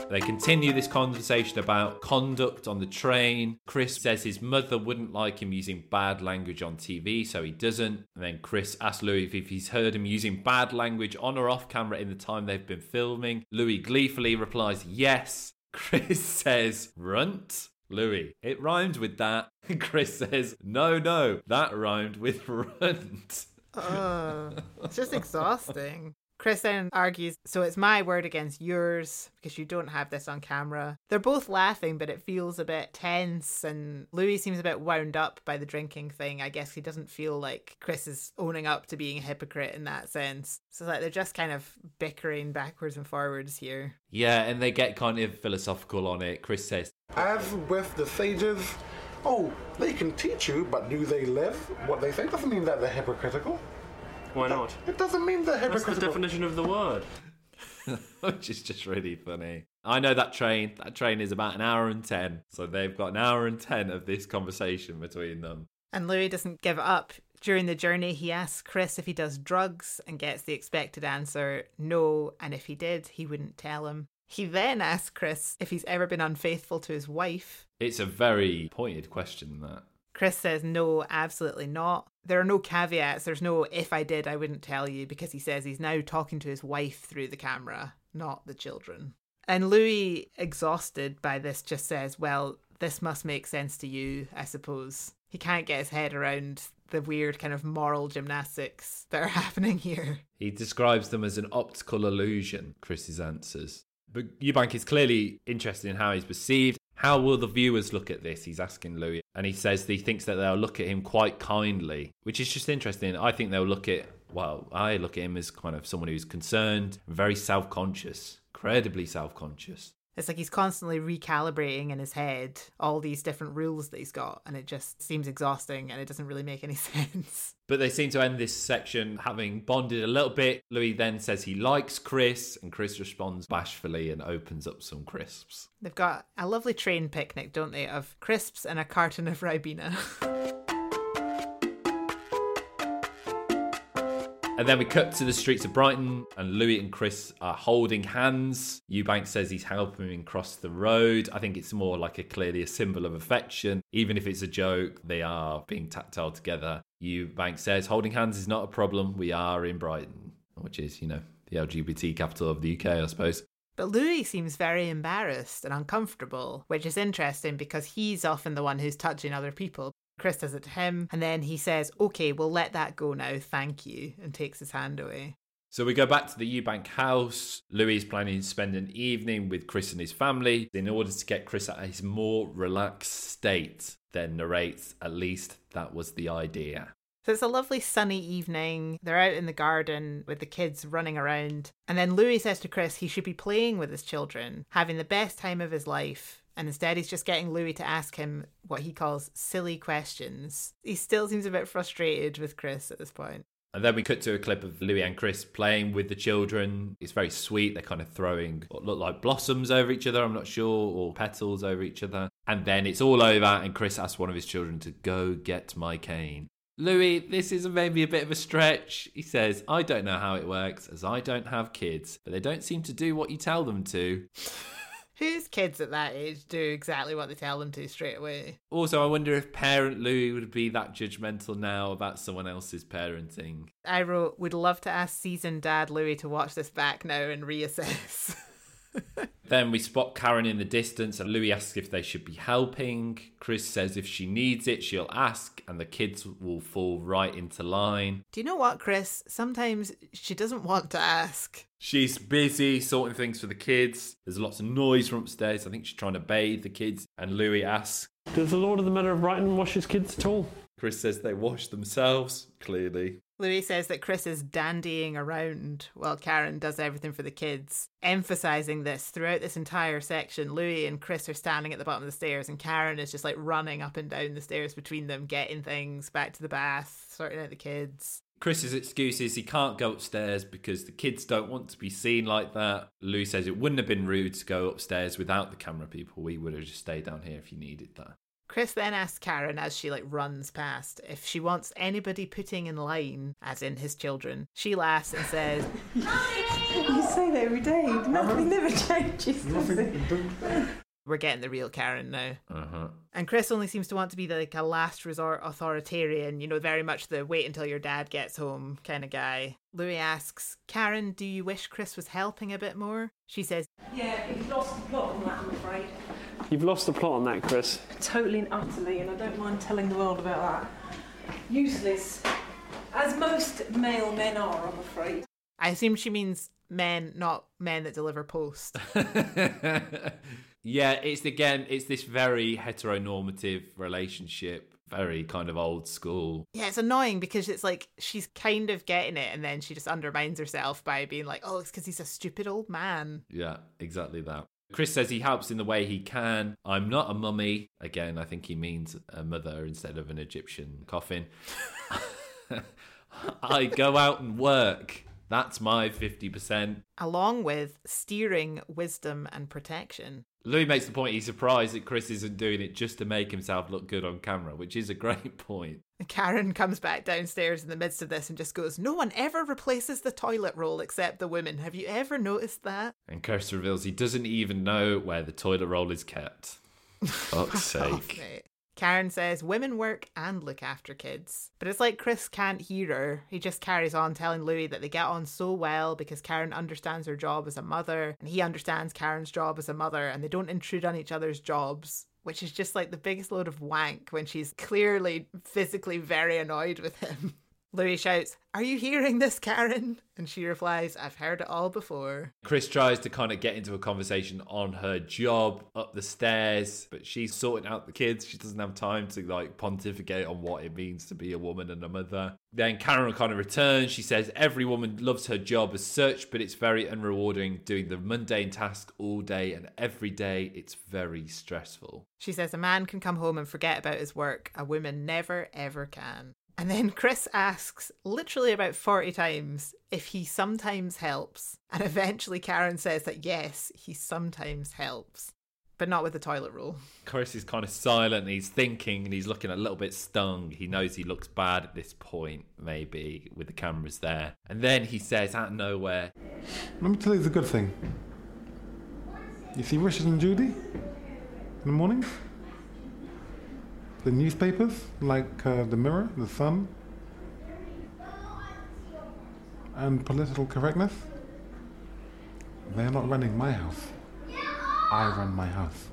They continue this conversation about conduct on the train. Chris says his mother wouldn't like him using bad language on TV, so he doesn't. And then Chris asks Louis if he's heard him using bad language on or off camera in the time they've been filming. Louis gleefully replies, yes. Chris says, runt. Louis, it rhymed with that. Chris says, no, no, that rhymed with runt. Oh, it's just exhausting. Chris then argues, so it's my word against yours because you don't have this on camera. They're both laughing, but it feels a bit tense, and Louis seems a bit wound up by the drinking thing. I guess he doesn't feel like Chris is owning up to being a hypocrite in that sense. So like they're just kind of bickering backwards and forwards here. Yeah, and they get kind of philosophical on it. Chris says, As with the sages, Oh, they can teach you, but do they live what they say? Doesn't mean that they're hypocritical. Why not? It doesn't mean they're That's the definition of the word. Which is just really funny. I know that train. That train is about an hour and ten. So they've got an hour and ten of this conversation between them. And Louis doesn't give up. During the journey, he asks Chris if he does drugs and gets the expected answer no, and if he did, he wouldn't tell him. He then asks Chris if he's ever been unfaithful to his wife. It's a very pointed question, that. Chris says no, absolutely not. There are no caveats. There's no if I did, I wouldn't tell you because he says he's now talking to his wife through the camera, not the children. And Louis, exhausted by this, just says, Well, this must make sense to you, I suppose. He can't get his head around the weird kind of moral gymnastics that are happening here. He describes them as an optical illusion, Chris's answers. But Eubank is clearly interested in how he's perceived. How will the viewers look at this? He's asking Louis. And he says he thinks that they'll look at him quite kindly, which is just interesting. I think they'll look at, well, I look at him as kind of someone who's concerned, very self conscious, incredibly self conscious. It's like he's constantly recalibrating in his head all these different rules that he's got, and it just seems exhausting and it doesn't really make any sense. But they seem to end this section having bonded a little bit. Louis then says he likes Chris, and Chris responds bashfully and opens up some crisps. They've got a lovely train picnic, don't they, of crisps and a carton of Ribena. And then we cut to the streets of Brighton, and Louis and Chris are holding hands. Eubank says he's helping him cross the road. I think it's more like a clearly a symbol of affection. Even if it's a joke, they are being tactile together. Eubank says holding hands is not a problem. We are in Brighton, which is, you know, the LGBT capital of the UK, I suppose. But Louis seems very embarrassed and uncomfortable, which is interesting because he's often the one who's touching other people. Chris does it to him, and then he says, Okay, we'll let that go now, thank you, and takes his hand away. So we go back to the Eubank house. Louis is planning to spend an evening with Chris and his family in order to get Chris at his more relaxed state. Then narrates, at least that was the idea. So it's a lovely sunny evening. They're out in the garden with the kids running around. And then Louis says to Chris he should be playing with his children, having the best time of his life. And instead, he's just getting Louis to ask him what he calls silly questions. He still seems a bit frustrated with Chris at this point. And then we cut to a clip of Louis and Chris playing with the children. It's very sweet. They're kind of throwing what look like blossoms over each other, I'm not sure, or petals over each other. And then it's all over, and Chris asks one of his children to go get my cane. Louis, this is maybe a bit of a stretch. He says, I don't know how it works, as I don't have kids, but they don't seem to do what you tell them to. Whose kids at that age do exactly what they tell them to straight away? Also, I wonder if parent Louis would be that judgmental now about someone else's parenting. I wrote, would love to ask seasoned dad Louis to watch this back now and reassess. Then we spot Karen in the distance, and Louis asks if they should be helping. Chris says if she needs it, she'll ask, and the kids will fall right into line. Do you know what, Chris? Sometimes she doesn't want to ask. She's busy sorting things for the kids. There's lots of noise from upstairs. I think she's trying to bathe the kids, and Louis asks. Does the Lord of the Manor of Brighton wash his kids at all? Chris says they wash themselves, clearly. Louis says that Chris is dandying around while Karen does everything for the kids. Emphasizing this throughout this entire section, Louis and Chris are standing at the bottom of the stairs, and Karen is just like running up and down the stairs between them, getting things back to the bath, sorting out the kids. Chris's excuse is he can't go upstairs because the kids don't want to be seen like that. Lou says it wouldn't have been rude to go upstairs without the camera people. We would have just stayed down here if you needed that. Chris then asks Karen as she like runs past if she wants anybody putting in line, as in his children. She laughs and says, You say that every day. Nothing uh-huh. never changes. does it? We're getting the real Karen now. Uh huh. And Chris only seems to want to be the, like a last resort authoritarian, you know, very much the wait until your dad gets home kind of guy. Louis asks, Karen, do you wish Chris was helping a bit more? She says, Yeah, he's lost the plot on that, I'm afraid. You've lost the plot on that, Chris. Totally and utterly, and I don't mind telling the world about that. Useless. As most male men are, I'm afraid. I assume she means men, not men that deliver post. yeah, it's again, it's this very heteronormative relationship, very kind of old school. Yeah, it's annoying because it's like she's kind of getting it and then she just undermines herself by being like, oh, it's because he's a stupid old man. Yeah, exactly that. Chris says he helps in the way he can. I'm not a mummy. Again, I think he means a mother instead of an Egyptian coffin. I go out and work. That's my 50%. Along with steering, wisdom, and protection. Louis makes the point he's surprised that Chris isn't doing it just to make himself look good on camera, which is a great point. Karen comes back downstairs in the midst of this and just goes, No one ever replaces the toilet roll except the women. Have you ever noticed that? And Chris reveals he doesn't even know where the toilet roll is kept. Fuck's Fuck off, sake. mate. Karen says women work and look after kids. But it's like Chris can't hear her. He just carries on telling Louis that they get on so well because Karen understands her job as a mother and he understands Karen's job as a mother and they don't intrude on each other's jobs. Which is just like the biggest load of wank when she's clearly physically very annoyed with him. Louis shouts, Are you hearing this, Karen? And she replies, I've heard it all before. Chris tries to kind of get into a conversation on her job up the stairs, but she's sorting out the kids. She doesn't have time to like pontificate on what it means to be a woman and a mother. Then Karen kind of returns. She says every woman loves her job as such, but it's very unrewarding doing the mundane task all day and every day. It's very stressful. She says a man can come home and forget about his work, a woman never ever can. And then Chris asks literally about 40 times if he sometimes helps. And eventually Karen says that yes, he sometimes helps, but not with the toilet roll. Chris is kind of silent. He's thinking and he's looking a little bit stung. He knows he looks bad at this point, maybe, with the cameras there. And then he says out of nowhere, Let me tell you the good thing. You see Richard and Judy in the mornings? The newspapers, like uh, The Mirror, The Sun, and political correctness. They're not running my house. I run my house.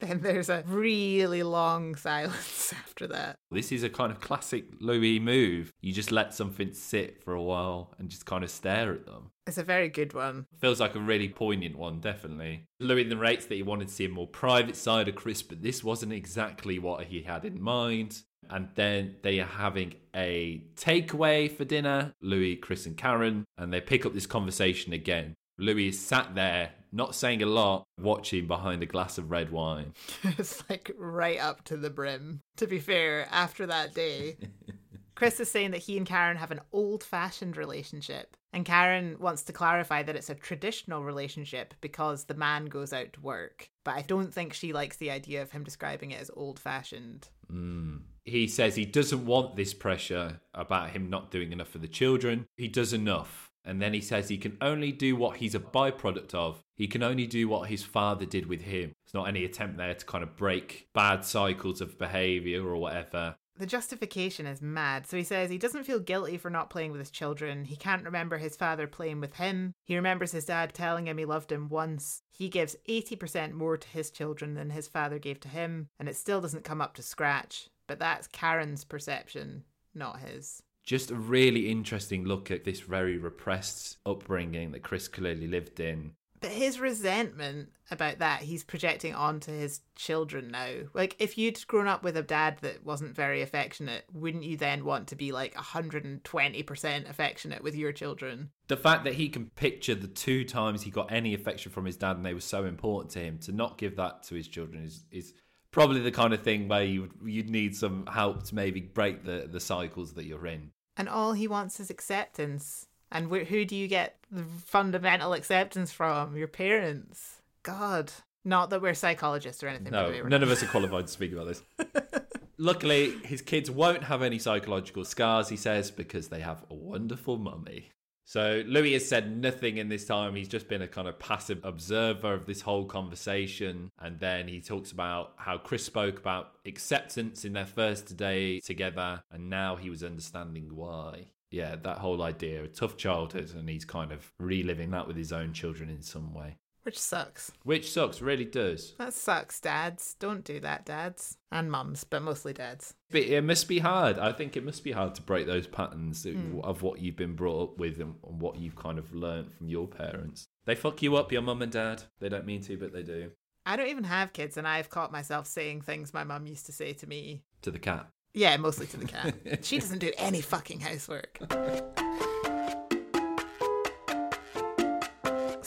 Then there's a really long silence after that. This is a kind of classic Louis move. You just let something sit for a while and just kind of stare at them. It's a very good one. Feels like a really poignant one, definitely. Louis narrates that he wanted to see a more private side of Chris, but this wasn't exactly what he had in mind. And then they are having a takeaway for dinner, Louis, Chris, and Karen, and they pick up this conversation again. Louis is sat there, not saying a lot, watching behind a glass of red wine. it's like right up to the brim. To be fair, after that day, Chris is saying that he and Karen have an old fashioned relationship. And Karen wants to clarify that it's a traditional relationship because the man goes out to work. But I don't think she likes the idea of him describing it as old fashioned. Mm. He says he doesn't want this pressure about him not doing enough for the children. He does enough. And then he says he can only do what he's a byproduct of. He can only do what his father did with him. There's not any attempt there to kind of break bad cycles of behavior or whatever. The justification is mad. So he says he doesn't feel guilty for not playing with his children. He can't remember his father playing with him. He remembers his dad telling him he loved him once. He gives 80% more to his children than his father gave to him, and it still doesn't come up to scratch. But that's Karen's perception, not his. Just a really interesting look at this very repressed upbringing that Chris clearly lived in. But his resentment about that, he's projecting onto his children now. Like, if you'd grown up with a dad that wasn't very affectionate, wouldn't you then want to be like 120% affectionate with your children? The fact that he can picture the two times he got any affection from his dad and they were so important to him, to not give that to his children is, is probably the kind of thing where you would, you'd need some help to maybe break the, the cycles that you're in. And all he wants is acceptance. And wh- who do you get the fundamental acceptance from? Your parents. God. Not that we're psychologists or anything. by the way, No, none not. of us are qualified to speak about this. Luckily, his kids won't have any psychological scars, he says, because they have a wonderful mummy. So Louis has said nothing in this time. He's just been a kind of passive observer of this whole conversation. And then he talks about how Chris spoke about acceptance in their first day together, and now he was understanding why. Yeah, that whole idea, a tough childhood, and he's kind of reliving that with his own children in some way. Which sucks. Which sucks, really does. That sucks, dads. Don't do that, dads. And mums, but mostly dads. But it must be hard. I think it must be hard to break those patterns Mm. of what you've been brought up with and and what you've kind of learnt from your parents. They fuck you up, your mum and dad. They don't mean to, but they do. I don't even have kids, and I've caught myself saying things my mum used to say to me. To the cat. Yeah, mostly to the cat. she doesn't do any fucking housework.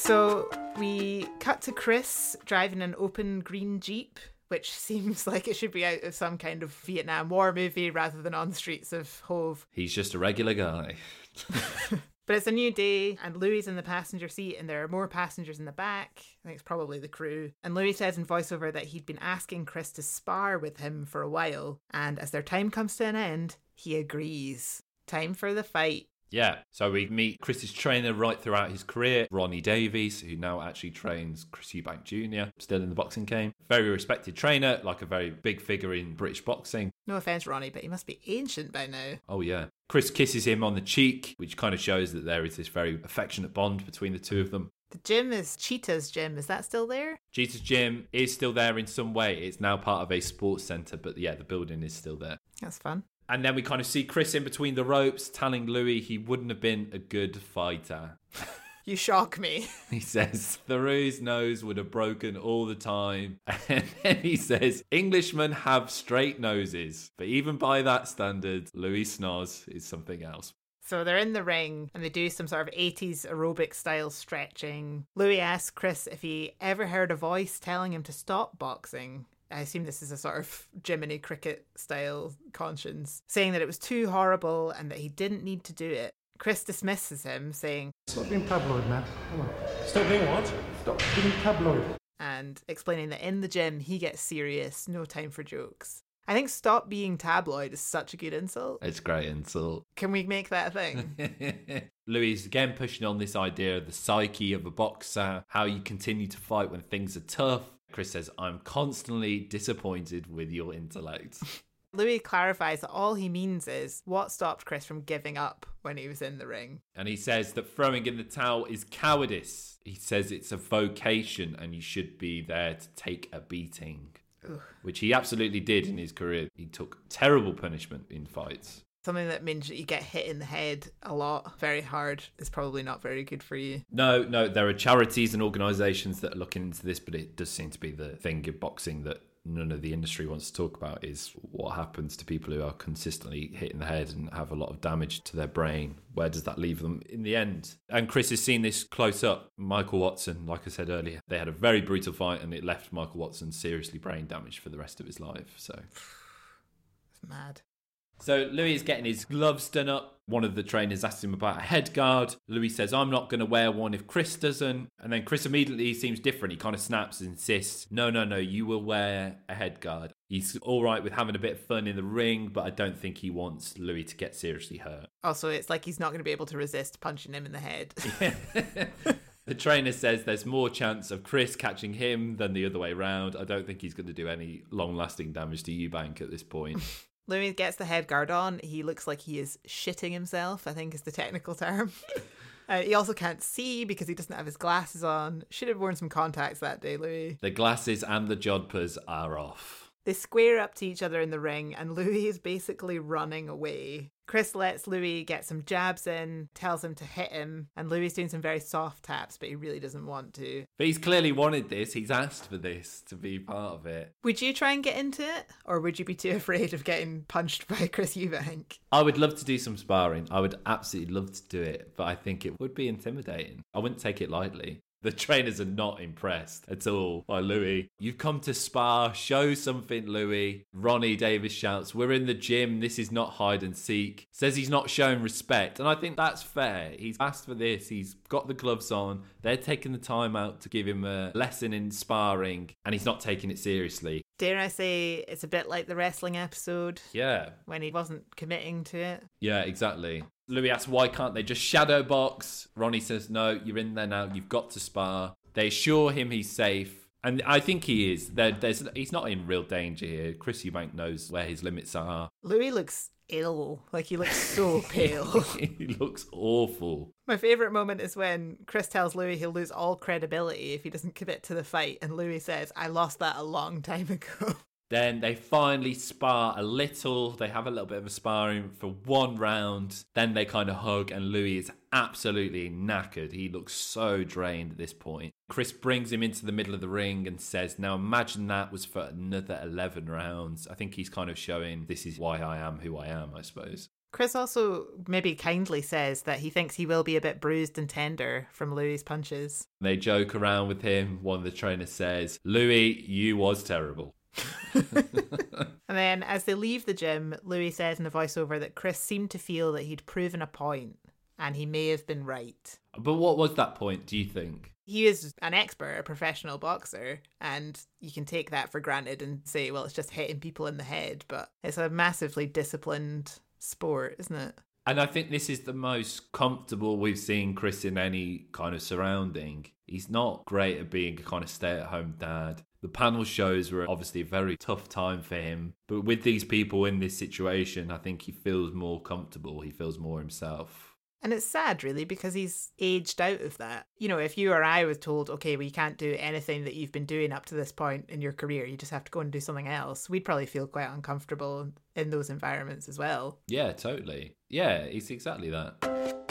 So We cut to Chris driving an open green Jeep, which seems like it should be out of some kind of Vietnam War movie rather than on the streets of Hove. He's just a regular guy. But it's a new day, and Louis is in the passenger seat, and there are more passengers in the back. I think it's probably the crew. And Louis says in voiceover that he'd been asking Chris to spar with him for a while, and as their time comes to an end, he agrees. Time for the fight. Yeah, so we meet Chris's trainer right throughout his career, Ronnie Davies, who now actually trains Chris Eubank Jr., still in the boxing game. Very respected trainer, like a very big figure in British boxing. No offense, Ronnie, but he must be ancient by now. Oh, yeah. Chris kisses him on the cheek, which kind of shows that there is this very affectionate bond between the two of them. The gym is Cheetah's gym. Is that still there? Cheetah's gym is still there in some way. It's now part of a sports centre, but yeah, the building is still there. That's fun. And then we kind of see Chris in between the ropes telling Louis he wouldn't have been a good fighter. You shock me. He says Theroux's nose would have broken all the time. And then he says Englishmen have straight noses. But even by that standard, Louis Snoz is something else. So they're in the ring and they do some sort of 80s aerobic style stretching. Louis asks Chris if he ever heard a voice telling him to stop boxing. I assume this is a sort of Jiminy Cricket style conscience, saying that it was too horrible and that he didn't need to do it. Chris dismisses him, saying, Stop being tabloid, Matt. Come on. Stop being what? Stop being tabloid. and explaining that in the gym he gets serious, no time for jokes. I think stop being tabloid is such a good insult. It's great insult. Can we make that a thing? Louis again pushing on this idea of the psyche of a boxer, how you continue to fight when things are tough. Chris says, I'm constantly disappointed with your intellect. Louis clarifies that all he means is what stopped Chris from giving up when he was in the ring. And he says that throwing in the towel is cowardice. He says it's a vocation and you should be there to take a beating. Which he absolutely did in his career. He took terrible punishment in fights. Something that means that you get hit in the head a lot, very hard, is probably not very good for you. No, no, there are charities and organisations that are looking into this, but it does seem to be the thing of boxing that none of the industry wants to talk about is what happens to people who are consistently hit in the head and have a lot of damage to their brain. Where does that leave them in the end? And Chris has seen this close up. Michael Watson, like I said earlier, they had a very brutal fight and it left Michael Watson seriously brain damaged for the rest of his life. So It's mad. So Louis is getting his gloves done up. One of the trainers asks him about a head guard. Louis says, I'm not going to wear one if Chris doesn't. And then Chris immediately seems different. He kind of snaps and insists, No, no, no, you will wear a head guard. He's all right with having a bit of fun in the ring, but I don't think he wants Louis to get seriously hurt. Also, it's like he's not going to be able to resist punching him in the head. The trainer says there's more chance of Chris catching him than the other way round. I don't think he's going to do any long lasting damage to Eubank at this point. Louis gets the head guard on. He looks like he is shitting himself, I think is the technical term. Uh, he also can't see because he doesn't have his glasses on. Should have worn some contacts that day, Louis. the glasses and the jodhpurs are off. They square up to each other in the ring, and Louis is basically running away. Chris lets Louis get some jabs in, tells him to hit him, and Louis is doing some very soft taps, but he really doesn't want to. But he's clearly wanted this. He's asked for this to be part of it. Would you try and get into it, or would you be too afraid of getting punched by Chris Eubank? I would love to do some sparring. I would absolutely love to do it, but I think it would be intimidating. I wouldn't take it lightly. The trainers are not impressed at all by Louis. You've come to spar, show something, Louis. Ronnie Davies shouts, We're in the gym, this is not hide and seek. Says he's not showing respect, and I think that's fair. He's asked for this, he's got the gloves on, they're taking the time out to give him a lesson in sparring, and he's not taking it seriously. Dare I say it's a bit like the wrestling episode Yeah, when he wasn't committing to it? Yeah, exactly. Louis asks, why can't they just shadow box? Ronnie says, no, you're in there now. You've got to spar. They assure him he's safe. And I think he is. There, there's, he's not in real danger here. Chris Eubank knows where his limits are. Louis looks ill. Like he looks so pale. he looks awful. My favourite moment is when Chris tells Louis he'll lose all credibility if he doesn't commit to the fight, and Louis says, I lost that a long time ago. Then they finally spar a little. They have a little bit of a sparring for one round. Then they kind of hug, and Louis is absolutely knackered. He looks so drained at this point. Chris brings him into the middle of the ring and says, Now imagine that was for another 11 rounds. I think he's kind of showing this is why I am who I am, I suppose. Chris also maybe kindly says that he thinks he will be a bit bruised and tender from Louis' punches. They joke around with him. One of the trainers says, Louis, you was terrible. And then as they leave the gym, Louis says in a voiceover that Chris seemed to feel that he'd proven a point and he may have been right. But what was that point, do you think? He is an expert, a professional boxer, and you can take that for granted and say, well, it's just hitting people in the head, but it's a massively disciplined sport, isn't it? And I think this is the most comfortable we've seen Chris in any kind of surrounding. He's not great at being a kind of stay at home dad. The panel shows were obviously a very tough time for him. But with these people in this situation, I think he feels more comfortable. He feels more himself. And it's sad, really, because he's aged out of that. You know, if you or I was told, okay, well, you can't do anything that you've been doing up to this point in your career, you just have to go and do something else, we'd probably feel quite uncomfortable in those environments as well. Yeah, totally. Yeah, it's exactly that.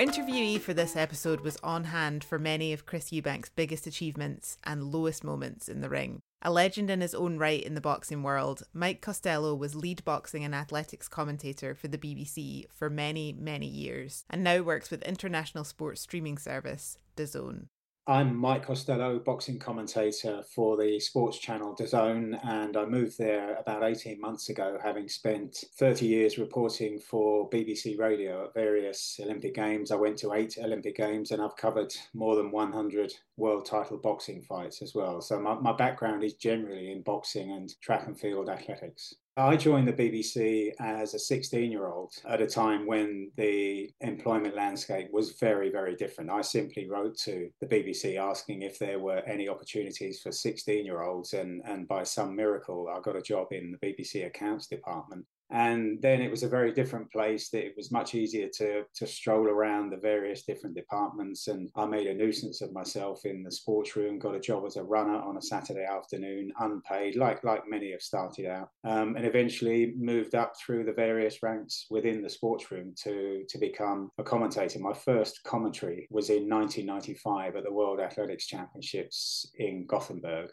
Interviewee for this episode was on hand for many of Chris Eubank's biggest achievements and lowest moments in the ring. A legend in his own right in the boxing world, Mike Costello was lead boxing and athletics commentator for the BBC for many, many years and now works with international sports streaming service DAZN. I'm Mike Costello, boxing commentator for the sports channel DAZN, and I moved there about 18 months ago, having spent 30 years reporting for BBC Radio at various Olympic Games. I went to eight Olympic Games, and I've covered more than 100 world title boxing fights as well. So my, my background is generally in boxing and track and field athletics. I joined the BBC as a 16 year old at a time when the employment landscape was very, very different. I simply wrote to the BBC asking if there were any opportunities for 16 year olds, and, and by some miracle, I got a job in the BBC accounts department. And then it was a very different place that it was much easier to, to stroll around the various different departments. And I made a nuisance of myself in the sports room, got a job as a runner on a Saturday afternoon, unpaid, like, like many have started out, um, and eventually moved up through the various ranks within the sports room to, to become a commentator. My first commentary was in 1995 at the World Athletics Championships in Gothenburg.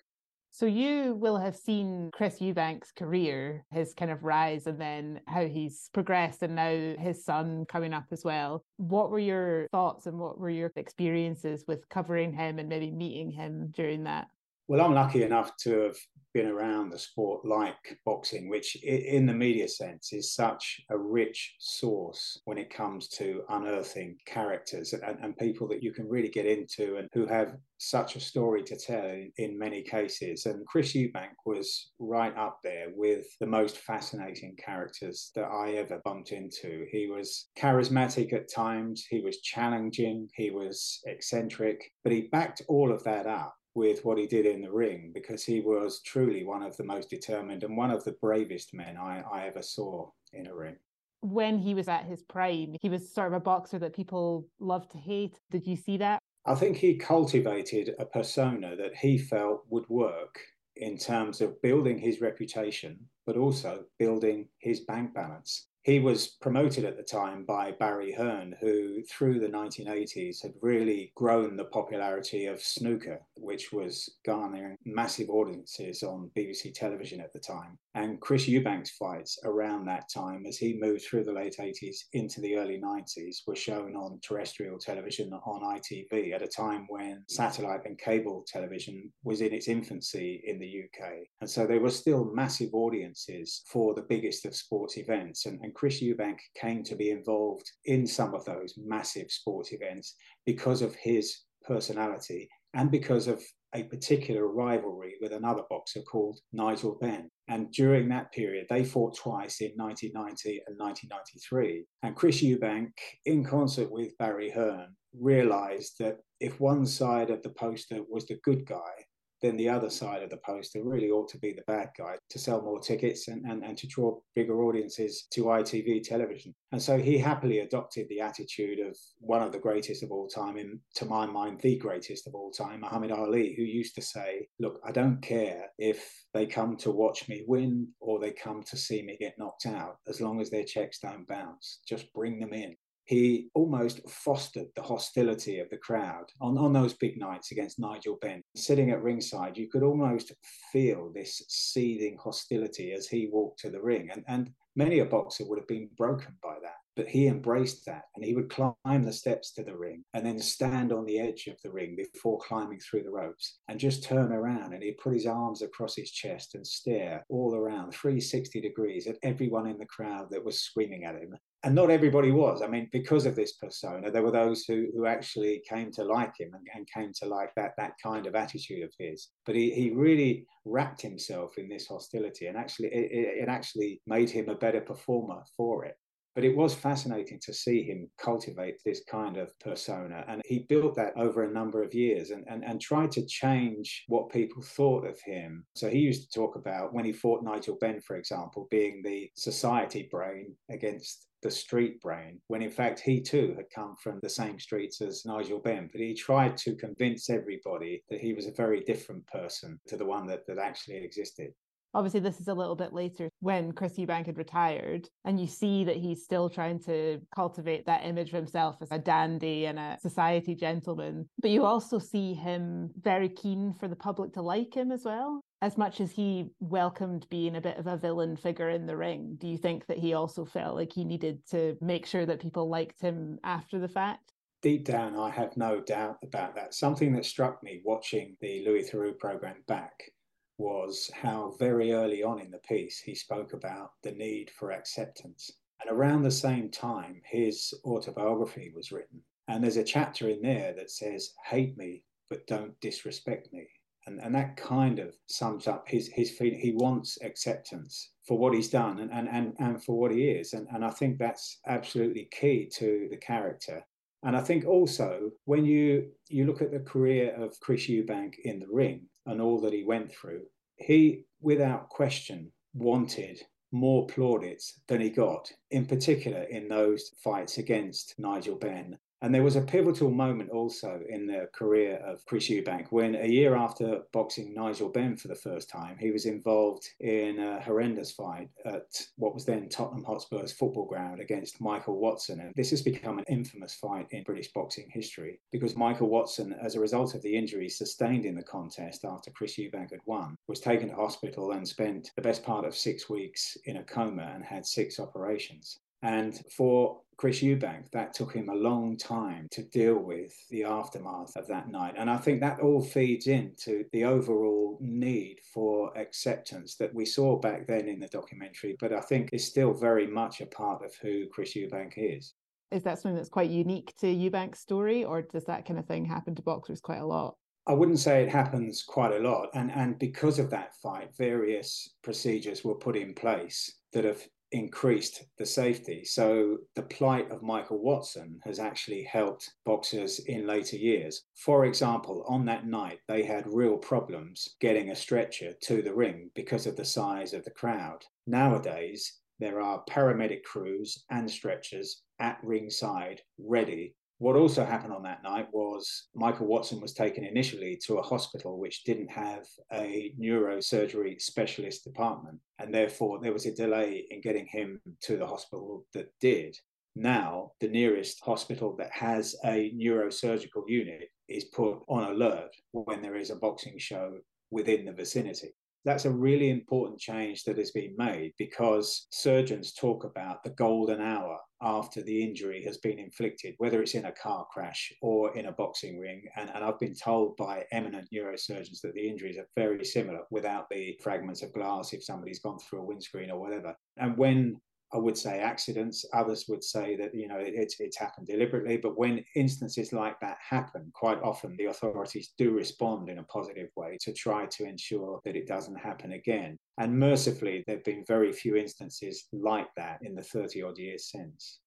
So you will have seen Chris Eubank's career, his kind of rise, and then how he's progressed, and now his son coming up as well. What were your thoughts and what were your experiences with covering him and maybe meeting him during that? Well, I'm lucky enough to have been around the sport like boxing, which in the media sense is such a rich source when it comes to unearthing characters and, and people that you can really get into and who have such a story to tell in, in, many cases. And Chris Eubank was right up there with the most fascinating characters that I ever bumped into. He was charismatic at times, he was challenging, he was eccentric, but he backed all of that up with what he did in the ring because he was truly one of the most determined and one of the bravest men I, I ever saw in a ring. When he was at his prime, he was sort of a boxer that people loved to hate. Did you see that? I think he cultivated a persona that he felt would work in terms of building his reputation, but also building his bank balance. He was promoted at the time by Barry Hearn, who through the 1980s had really grown the popularity of snooker, which was garnering massive audiences on BBC television at the time. And Chris Eubank's fights around that time, as he moved through the late 80s into the early 90s, were shown on terrestrial television on ITV at a time when satellite and cable television was in its infancy in the UK. And so there were still massive audiences for the biggest of sports events. And, and Chris Eubank came to be involved in some of those massive sports events because of his personality and because of a particular rivalry with another boxer called Nigel Benn. And during that period, they fought twice in 1990 and 1993. And Chris Eubank, in concert with Barry Hearn, realized that if one side of the poster was the good guy then the other side of the poster really ought to be the bad guy to sell more tickets and, and, and to draw bigger audiences to ITV television. And so he happily adopted the attitude of one of the greatest of all time, in, to my mind, the greatest of all time, Muhammad Ali, who used to say, Look, I don't care if they come to watch me win or they come to see me get knocked out, as long as their checks don't bounce. Just bring them in. He almost fostered the hostility of the crowd on, on those big nights against Nigel Benn. Sitting at ringside, you could almost feel this seething hostility as he walked to the ring. And, and many a boxer would have been broken by that. But he embraced that and he would climb the steps to the ring and then stand on the edge of the ring before climbing through the ropes and just turn around and he'd put his arms across his chest and stare all around 360 degrees at everyone in the crowd that was screaming at him and not everybody was. I mean, because of this persona, there were those who, who actually came to like him and, and came to like that that kind of attitude of his. But he, he really wrapped himself in this hostility, and actually it, it actually made him a better performer for it. But it was fascinating to see him cultivate this kind of persona. And he built that over a number of years and, and, and tried to change what people thought of him. So he used to talk about when he fought Nigel Benn, for example, being the society brain against the street brain, when in fact he too had come from the same streets as Nigel Benn. But he tried to convince everybody that he was a very different person to the one that, that actually existed. Obviously, this is a little bit later when Chris Eubank had retired, and you see that he's still trying to cultivate that image of himself as a dandy and a society gentleman. But you also see him very keen for the public to like him as well. As much as he welcomed being a bit of a villain figure in the ring, do you think that he also felt like he needed to make sure that people liked him after the fact? deep down, I have no doubt about that. Something that struck me watching the Louis Theroux program back was how very early on in the piece he spoke about the need for acceptance. And around the same time, his autobiography was written. And there's a chapter in there that says, Hate me, but don't disrespect me. And, and that kind of sums up his, his feeling. He wants acceptance for what he's done and, and, and, and for what he is. And, and I think that's absolutely key to the character. And I think also when you you look at the career of Chris Eubank in the ring, and all that he went through, he, without question, wanted more plaudits than he got, in particular in those fights against Nigel Benn and there was a pivotal moment also in the career of Chris Eubank when, a year after boxing Nigel Benn for the first time, he was involved in a horrendous fight at what was then Tottenham Hotspur's football ground against Michael Watson. And this has become an infamous fight in British boxing history because Michael Watson, as a result of the injuries sustained in the contest after Chris Eubank had won, was taken to hospital and spent the best part of six weeks in a coma and had six operations. And for Chris Eubank, that took him a long time to deal with the aftermath of that night. And I think that all feeds into the overall need for acceptance that we saw back then in the documentary, but I think is still very much a part of who Chris Eubank is. Is that something that's quite unique to Eubank's story, or does that kind of thing happen to boxers quite a lot? I wouldn't say it happens quite a lot. And, and because of that fight, various procedures were put in place that have increased the safety. So the plight of Michael Watson has actually helped boxers in later years. For example, on that night, they had real problems getting a stretcher to the ring because of the size of the crowd. Nowadays, there are paramedic crews and stretchers at ringside ready what also happened on that night was Michael Watson was taken initially to a hospital which didn't have a neurosurgery specialist department, and therefore there was a delay in getting him to the hospital that did. Now, the nearest hospital that has a neurosurgical unit is put on alert when there is a boxing show within the vicinity that's a really important change that has been made because surgeons talk about the golden hour after the injury has been inflicted, whether it's in a car crash or in a boxing ring. And, and I've been told by eminent neurosurgeons that the injuries are very similar without the fragments of glass if somebody's gone through a windscreen or whatever. And when I would say accidents. Others would say that you know it's it's happened deliberately. But when instances like that happen, quite often the authorities do respond in a positive way to try to ensure that it doesn't happen again. And mercifully, there've been very few instances like that in the 30 odd years since.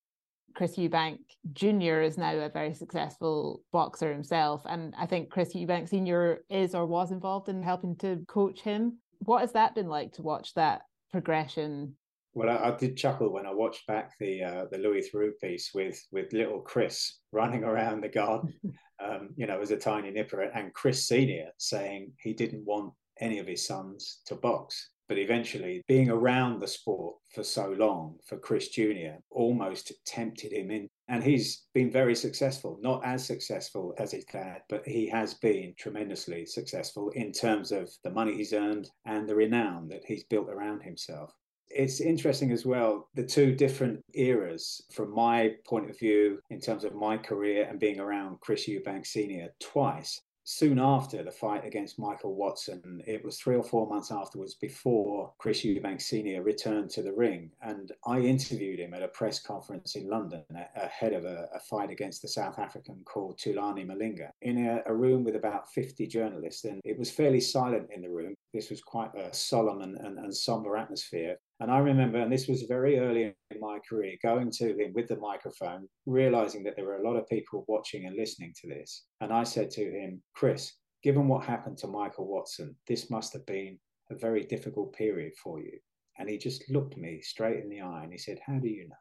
Chris Eubank Jr. is now a very successful boxer himself. And I think Chris Eubank Sr. is or was involved in helping to coach him. What has that been like to watch that progression well, I, I, did chuckle when I watched back the uh, the Louis Theroux piece with with little Chris running around the garden, um, you know, as a tiny nipper, and Chris Senior saying he didn't want any of his sons to box. But eventually, being around the sport for so long for Chris Jr. almost tempted him in. And he's been very successful, not as successful as his dad, but he has been tremendously successful in terms of the money he's earned and the renown that he's built around himself. It's interesting as well, the two different eras from my point of view in terms of my career and being around Chris Eubank Sr. twice soon after the fight against Michael Watson, it was three or four months afterwards before Chris Eubank Sr. returned to the ring. And I interviewed him at a press conference in London ahead of a, a fight against the South African called Thulani Malinga in a, a, room with about 50 journalists. And it was fairly silent in the room. This was quite a solemn and, and, and somber atmosphere. And I remember, and this was very early in my career, going to him with the microphone, realizing that there were a lot of people watching and listening to this. And I said to him, Chris, given what happened to Michael Watson, this must have been a very difficult period for you. And he just looked me straight in the eye and he said, How do you know?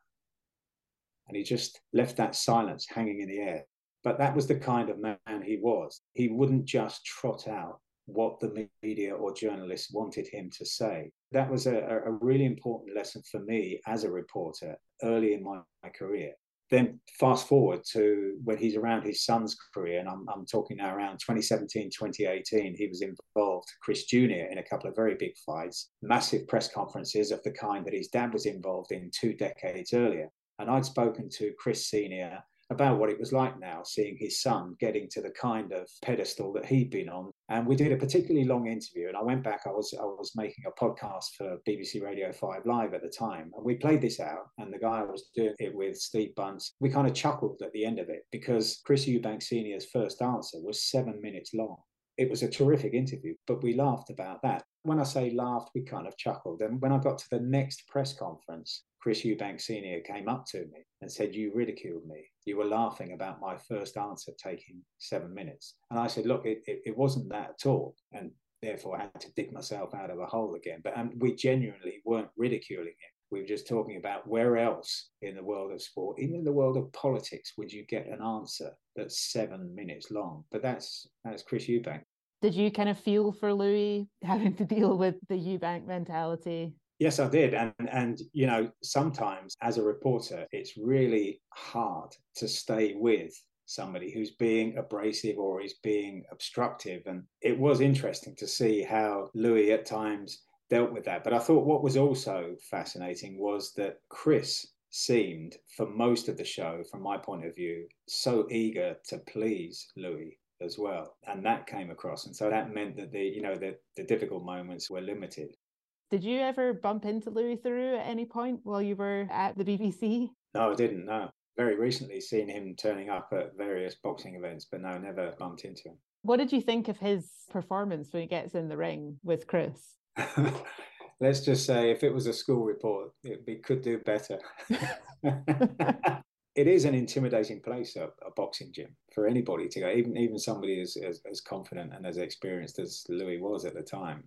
And he just left that silence hanging in the air. But that was the kind of man he was. He wouldn't just trot out what the media or journalists wanted him to say. That was a, a really important lesson for me as a reporter early in my, my career. Then fast forward to when he's around his son's career, and I'm, I'm talking now around 2017, 2018, he was involved, Chris Jr., in a couple of very big fights, massive press conferences of the kind that his dad was involved in two decades earlier. And I'd spoken to Chris Sr about what it was like now seeing his son getting to the kind of pedestal that he'd been on. And we did a particularly long interview. And I went back, I was I was making a podcast for BBC Radio 5 Live at the time. And we played this out. And the guy I was doing it with, Steve Bunce, we kind of chuckled at the end of it because Chris Eubank Sr.'s first answer was seven minutes long. It was a terrific interview, but we laughed about that. When I say laughed, we kind of chuckled. And when I got to the next press conference, Chris Eubank Sr. came up to me and said, You ridiculed me. You were laughing about my first answer taking seven minutes. And I said, Look, it, it, it wasn't that at all. And therefore, I had to dig myself out of a hole again. But um, we genuinely weren't ridiculing it. We were just talking about where else in the world of sport, even in the world of politics, would you get an answer that's seven minutes long? But that's that's Chris Eubank. Did you kind of feel for Louis having to deal with the Eubank mentality? Yes, I did. And, and, you know, sometimes as a reporter, it's really hard to stay with somebody who's being abrasive or is being obstructive. And it was interesting to see how Louis at times dealt with that. But I thought what was also fascinating was that Chris seemed, for most of the show, from my point of view, so eager to please Louis as well. And that came across. And so that meant that the, you know, the, the difficult moments were limited. Did you ever bump into Louis Theroux at any point while you were at the BBC? No, I didn't. No. Very recently seen him turning up at various boxing events, but no, never bumped into him. What did you think of his performance when he gets in the ring with Chris? Let's just say if it was a school report, it we could do better. it is an intimidating place, a, a, boxing gym, for anybody to go, even even somebody as, as, as confident and as experienced as Louis was at the time.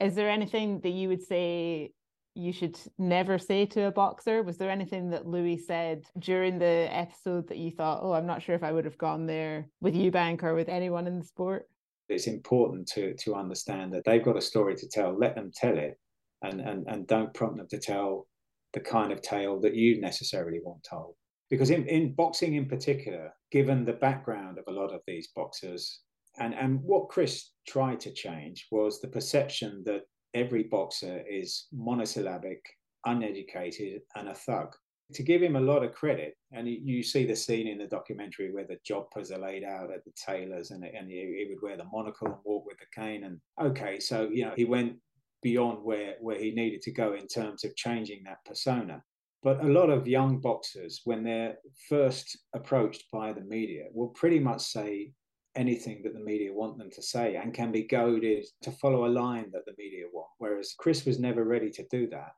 Is there anything that you would say you should never say to a boxer? Was there anything that Louis said during the episode that you thought, oh, I'm not sure if I would have gone there with Eubank or with anyone in the sport? It's important to to understand that they've got a story to tell. Let them tell it, and and and don't prompt them to tell the kind of tale that you necessarily want told. Because in, in boxing in particular, given the background of a lot of these boxers, and, and what Chris tried to change was the perception that every boxer is monosyllabic, uneducated, and a thug. To give him a lot of credit, and you see the scene in the documentary where the jodhpurs are laid out at the tailors, and, and he, he would wear the monocle and walk with the cane. And okay, so you know he went beyond where where he needed to go in terms of changing that persona. But a lot of young boxers, when they're first approached by the media, will pretty much say anything that the media want them to say and can be goaded to follow a line that the media want. Whereas Chris was never ready to do that.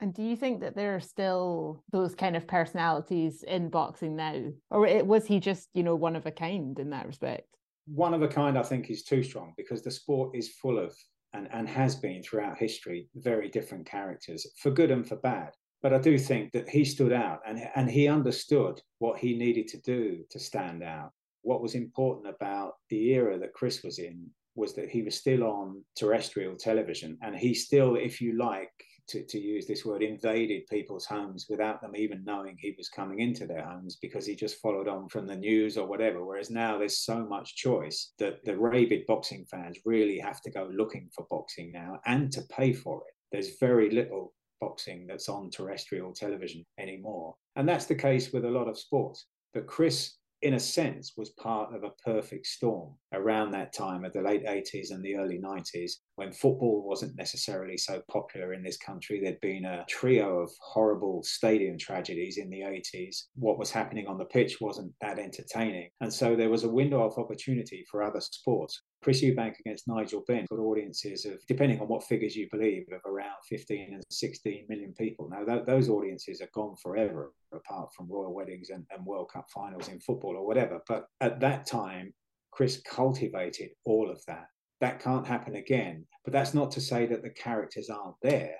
And do you think that there are still those kind of personalities in boxing now? Or was he just, you know, one of a kind in that respect? One of a kind, I think, is too strong because the sport is full of, and, and has been throughout history, very different characters, for good and for bad. But I do think that he stood out and, and he understood what he needed to do to stand out what was important about the era that Chris was in was that he was still on terrestrial television and he still, if you like, to, to use this word, invaded people's homes without them even knowing he was coming into their homes because he just followed on from the news or whatever. Whereas now there's so much choice that the rabid boxing fans really have to go looking for boxing now and to pay for it. There's very little boxing that's on terrestrial television anymore. And that's the case with a lot of sports. But Chris in a sense, was part of a perfect storm around that time of the late 80s and the early 90s when football wasn't necessarily so popular in this country. There'd been a trio of horrible stadium tragedies in the 80s. What was happening on the pitch wasn't that entertaining. And so there was a window of opportunity for other sports. Chris Eubank against Nigel Benn got audiences of, depending on what figures you believe, of around 15 and 16 million people. Now, th- those audiences are gone forever, apart from royal weddings and, and World Cup finals in football or whatever. But at that time, Chris cultivated all of that. That can't happen again. But that's not to say that the characters aren't there.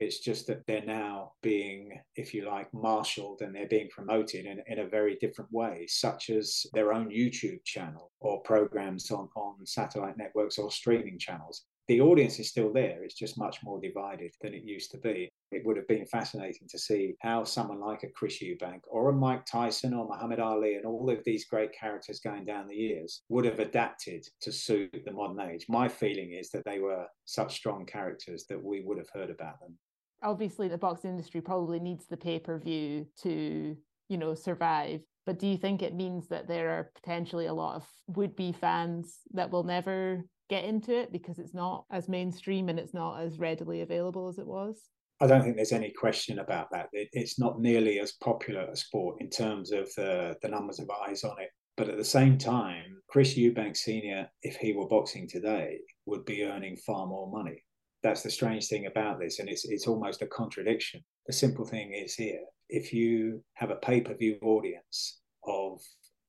It's just that they're now being, if you like, marshaled and they're being promoted in, in a very different way, such as their own YouTube channel or programs on, on satellite networks or streaming channels. The audience is still there, it's just much more divided than it used to be. It would have been fascinating to see how someone like a Chris Eubank or a Mike Tyson or Muhammad Ali and all of these great characters going down the years would have adapted to suit the modern age. My feeling is that they were such strong characters that we would have heard about them obviously the boxing industry probably needs the pay-per-view to you know survive but do you think it means that there are potentially a lot of would-be fans that will never get into it because it's not as mainstream and it's not as readily available as it was I don't think there's any question about that. it's not nearly as popular a sport in terms of the, the numbers of eyes on it. But at the same time, Chris Eubank Sr., if he were boxing today, would be earning far more money that's the strange thing about this, and it's it's almost a contradiction. The simple thing is here: if you have a pay-per-view audience of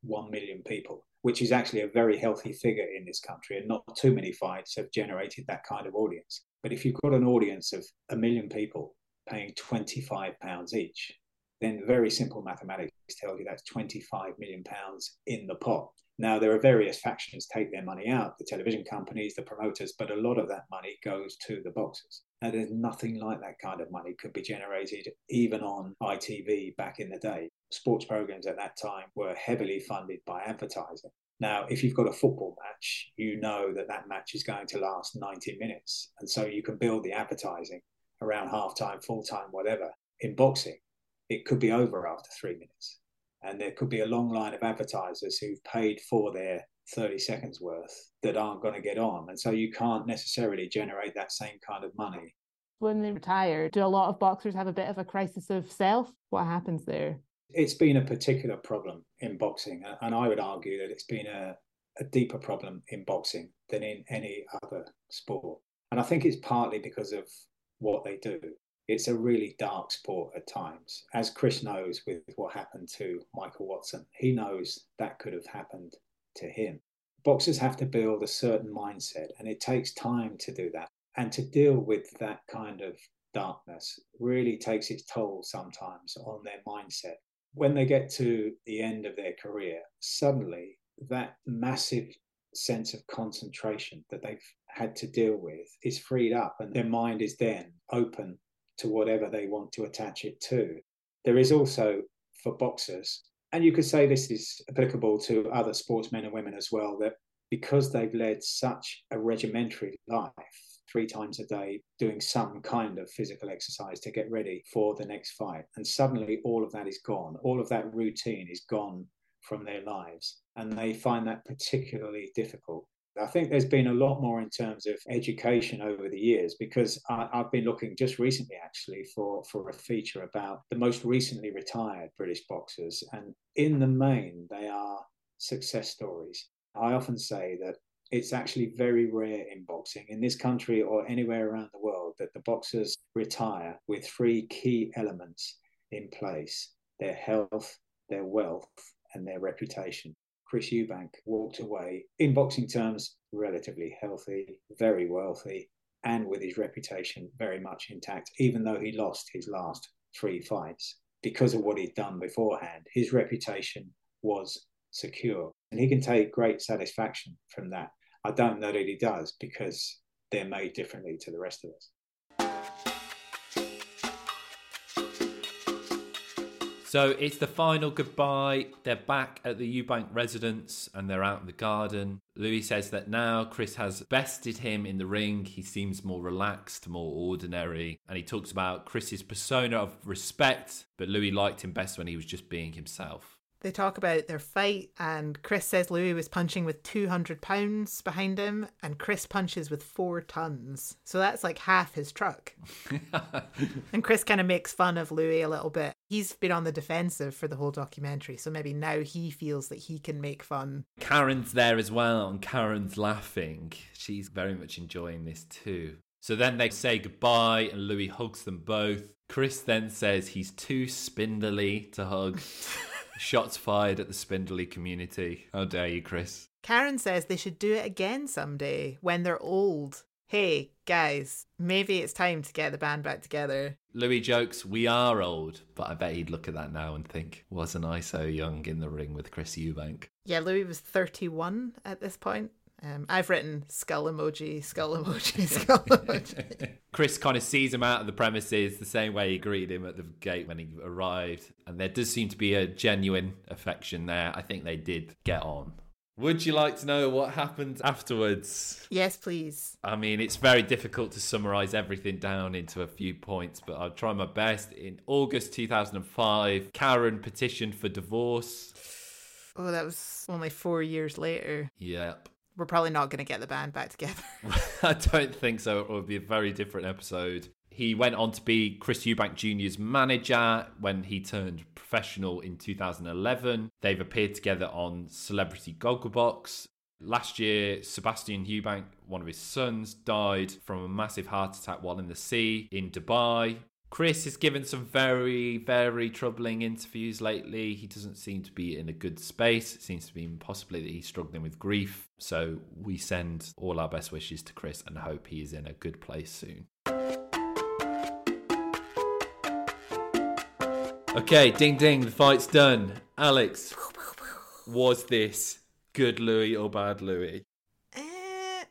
one million people, which is actually a very healthy figure in this country, and not too many fights have generated that kind of audience. But if you've got an audience of a million people paying twenty-five pounds each, then very simple mathematics tell you that's 25 million pounds in the pot. Now, there are various factions take their money out, the television companies, the promoters, but a lot of that money goes to the boxers. Now, there's nothing like that kind of money could be generated even on ITV back in the day. Sports programs at that time were heavily funded by advertising. Now, if you've got a football match, you know that that match is going to last 90 minutes. And so you can build the advertising around half time, full time, whatever. In boxing, it could be over after three minutes and there could be a long line of advertisers who've paid for their 30 seconds worth that aren't going to get on. And so you can't necessarily generate that same kind of money. When they retire, do a lot of boxers have a bit of a crisis of self? What happens there? It's been a particular problem in boxing. And I would argue that it's been a, a deeper problem in boxing than in any other sport. And I think it's partly because of what they do it's a really dark sport at times. As Chris knows with what happened to Michael Watson, he knows that could have happened to him. Boxers have to build a certain mindset, and it takes time to do that. And to deal with that kind of darkness really takes its toll sometimes on their mindset. When they get to the end of their career, suddenly that massive sense of concentration that they've had to deal with is freed up, and their mind is then open to whatever they want to attach it to. There is also for boxers, and you could say this is applicable to other sportsmen and women as well, that because they've led such a regimentary life, three times a day, doing some kind of physical exercise to get ready for the next fight. And suddenly all of that is gone. All of that routine is gone from their lives. And they find that particularly difficult. I think there's been a lot more in terms of education over the years because I, have been looking just recently actually for, for a feature about the most recently retired British boxers. And in the main, they are success stories. I often say that it's actually very rare in boxing in this country or anywhere around the world that the boxers retire with three key elements in place their health, their wealth, and their reputation. Chris Eubank walked away, in boxing terms, relatively healthy, very wealthy, and with his reputation very much intact, even though he lost his last three fights. Because of what he'd done beforehand, his reputation was secure. And he can take great satisfaction from that. I don't know that he does because they're made differently to the rest of us. So it's the final goodbye. They're back at the Eubank residence and they're out in the garden. Louis says that now Chris has bested him in the ring. He seems more relaxed, more ordinary. And he talks about Chris's persona of respect, but Louis liked him best when he was just being himself. They talk about their fight, and Chris says Louis was punching with 200 pounds behind him, and Chris punches with four tons. So that's like half his truck. and Chris kind of makes fun of Louis a little bit. He's been on the defensive for the whole documentary, so maybe now he feels that he can make fun. Karen's there as well, and Karen's laughing. She's very much enjoying this too. So then they say goodbye, and Louis hugs them both. Chris then says he's too spindly to hug. Shots fired at the spindly community. How dare you, Chris? Karen says they should do it again someday when they're old. Hey, guys, maybe it's time to get the band back together. Louis jokes, We are old, but I bet he'd look at that now and think, Wasn't I so young in the ring with Chris Eubank? Yeah, Louis was 31 at this point. Um, I've written skull emoji, skull emoji, skull emoji. Chris kind of sees him out of the premises the same way he greeted him at the gate when he arrived. And there does seem to be a genuine affection there. I think they did get on. Would you like to know what happened afterwards? Yes, please. I mean, it's very difficult to summarize everything down into a few points, but I'll try my best. In August 2005, Karen petitioned for divorce. Oh, that was only four years later. Yep we're probably not going to get the band back together. I don't think so. It would be a very different episode. He went on to be Chris Eubank Jr.'s manager when he turned professional in 2011. They've appeared together on Celebrity Gogglebox. Last year, Sebastian Eubank, one of his sons, died from a massive heart attack while in the sea in Dubai. Chris has given some very, very troubling interviews lately. He doesn't seem to be in a good space. It seems to be possibly that he's struggling with grief. So we send all our best wishes to Chris and hope he is in a good place soon. Okay, ding ding, the fight's done. Alex, was this good Louis or bad Louis? Uh,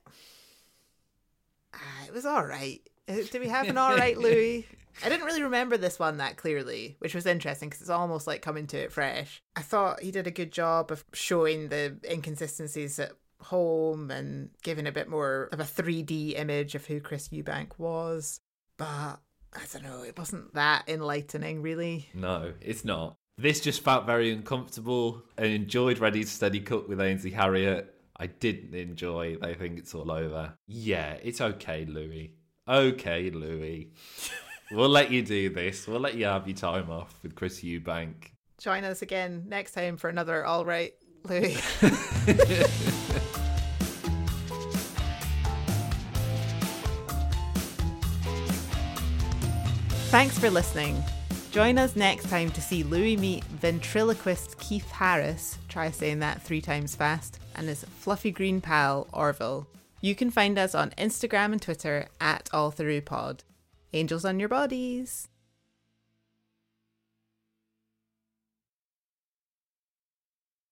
it was all right. Uh, did we have an all right Louis? I didn't really remember this one that clearly, which was interesting because it's almost like coming to it fresh. I thought he did a good job of showing the inconsistencies at home and giving a bit more of a 3D image of who Chris Eubank was. But I don't know, it wasn't that enlightening, really. No, it's not. This just felt very uncomfortable. I enjoyed Ready to Steady Cook with Ainsley Harriott. I didn't enjoy They Think It's All Over. Yeah, it's okay, Louis. Okay, Louis. we'll let you do this. We'll let you have your time off with Chris Eubank. Join us again next time for another All Right, Louis. Thanks for listening. Join us next time to see Louis meet ventriloquist Keith Harris, try saying that three times fast, and his fluffy green pal, Orville. You can find us on Instagram and Twitter at AllThroughPod. Angels on your bodies.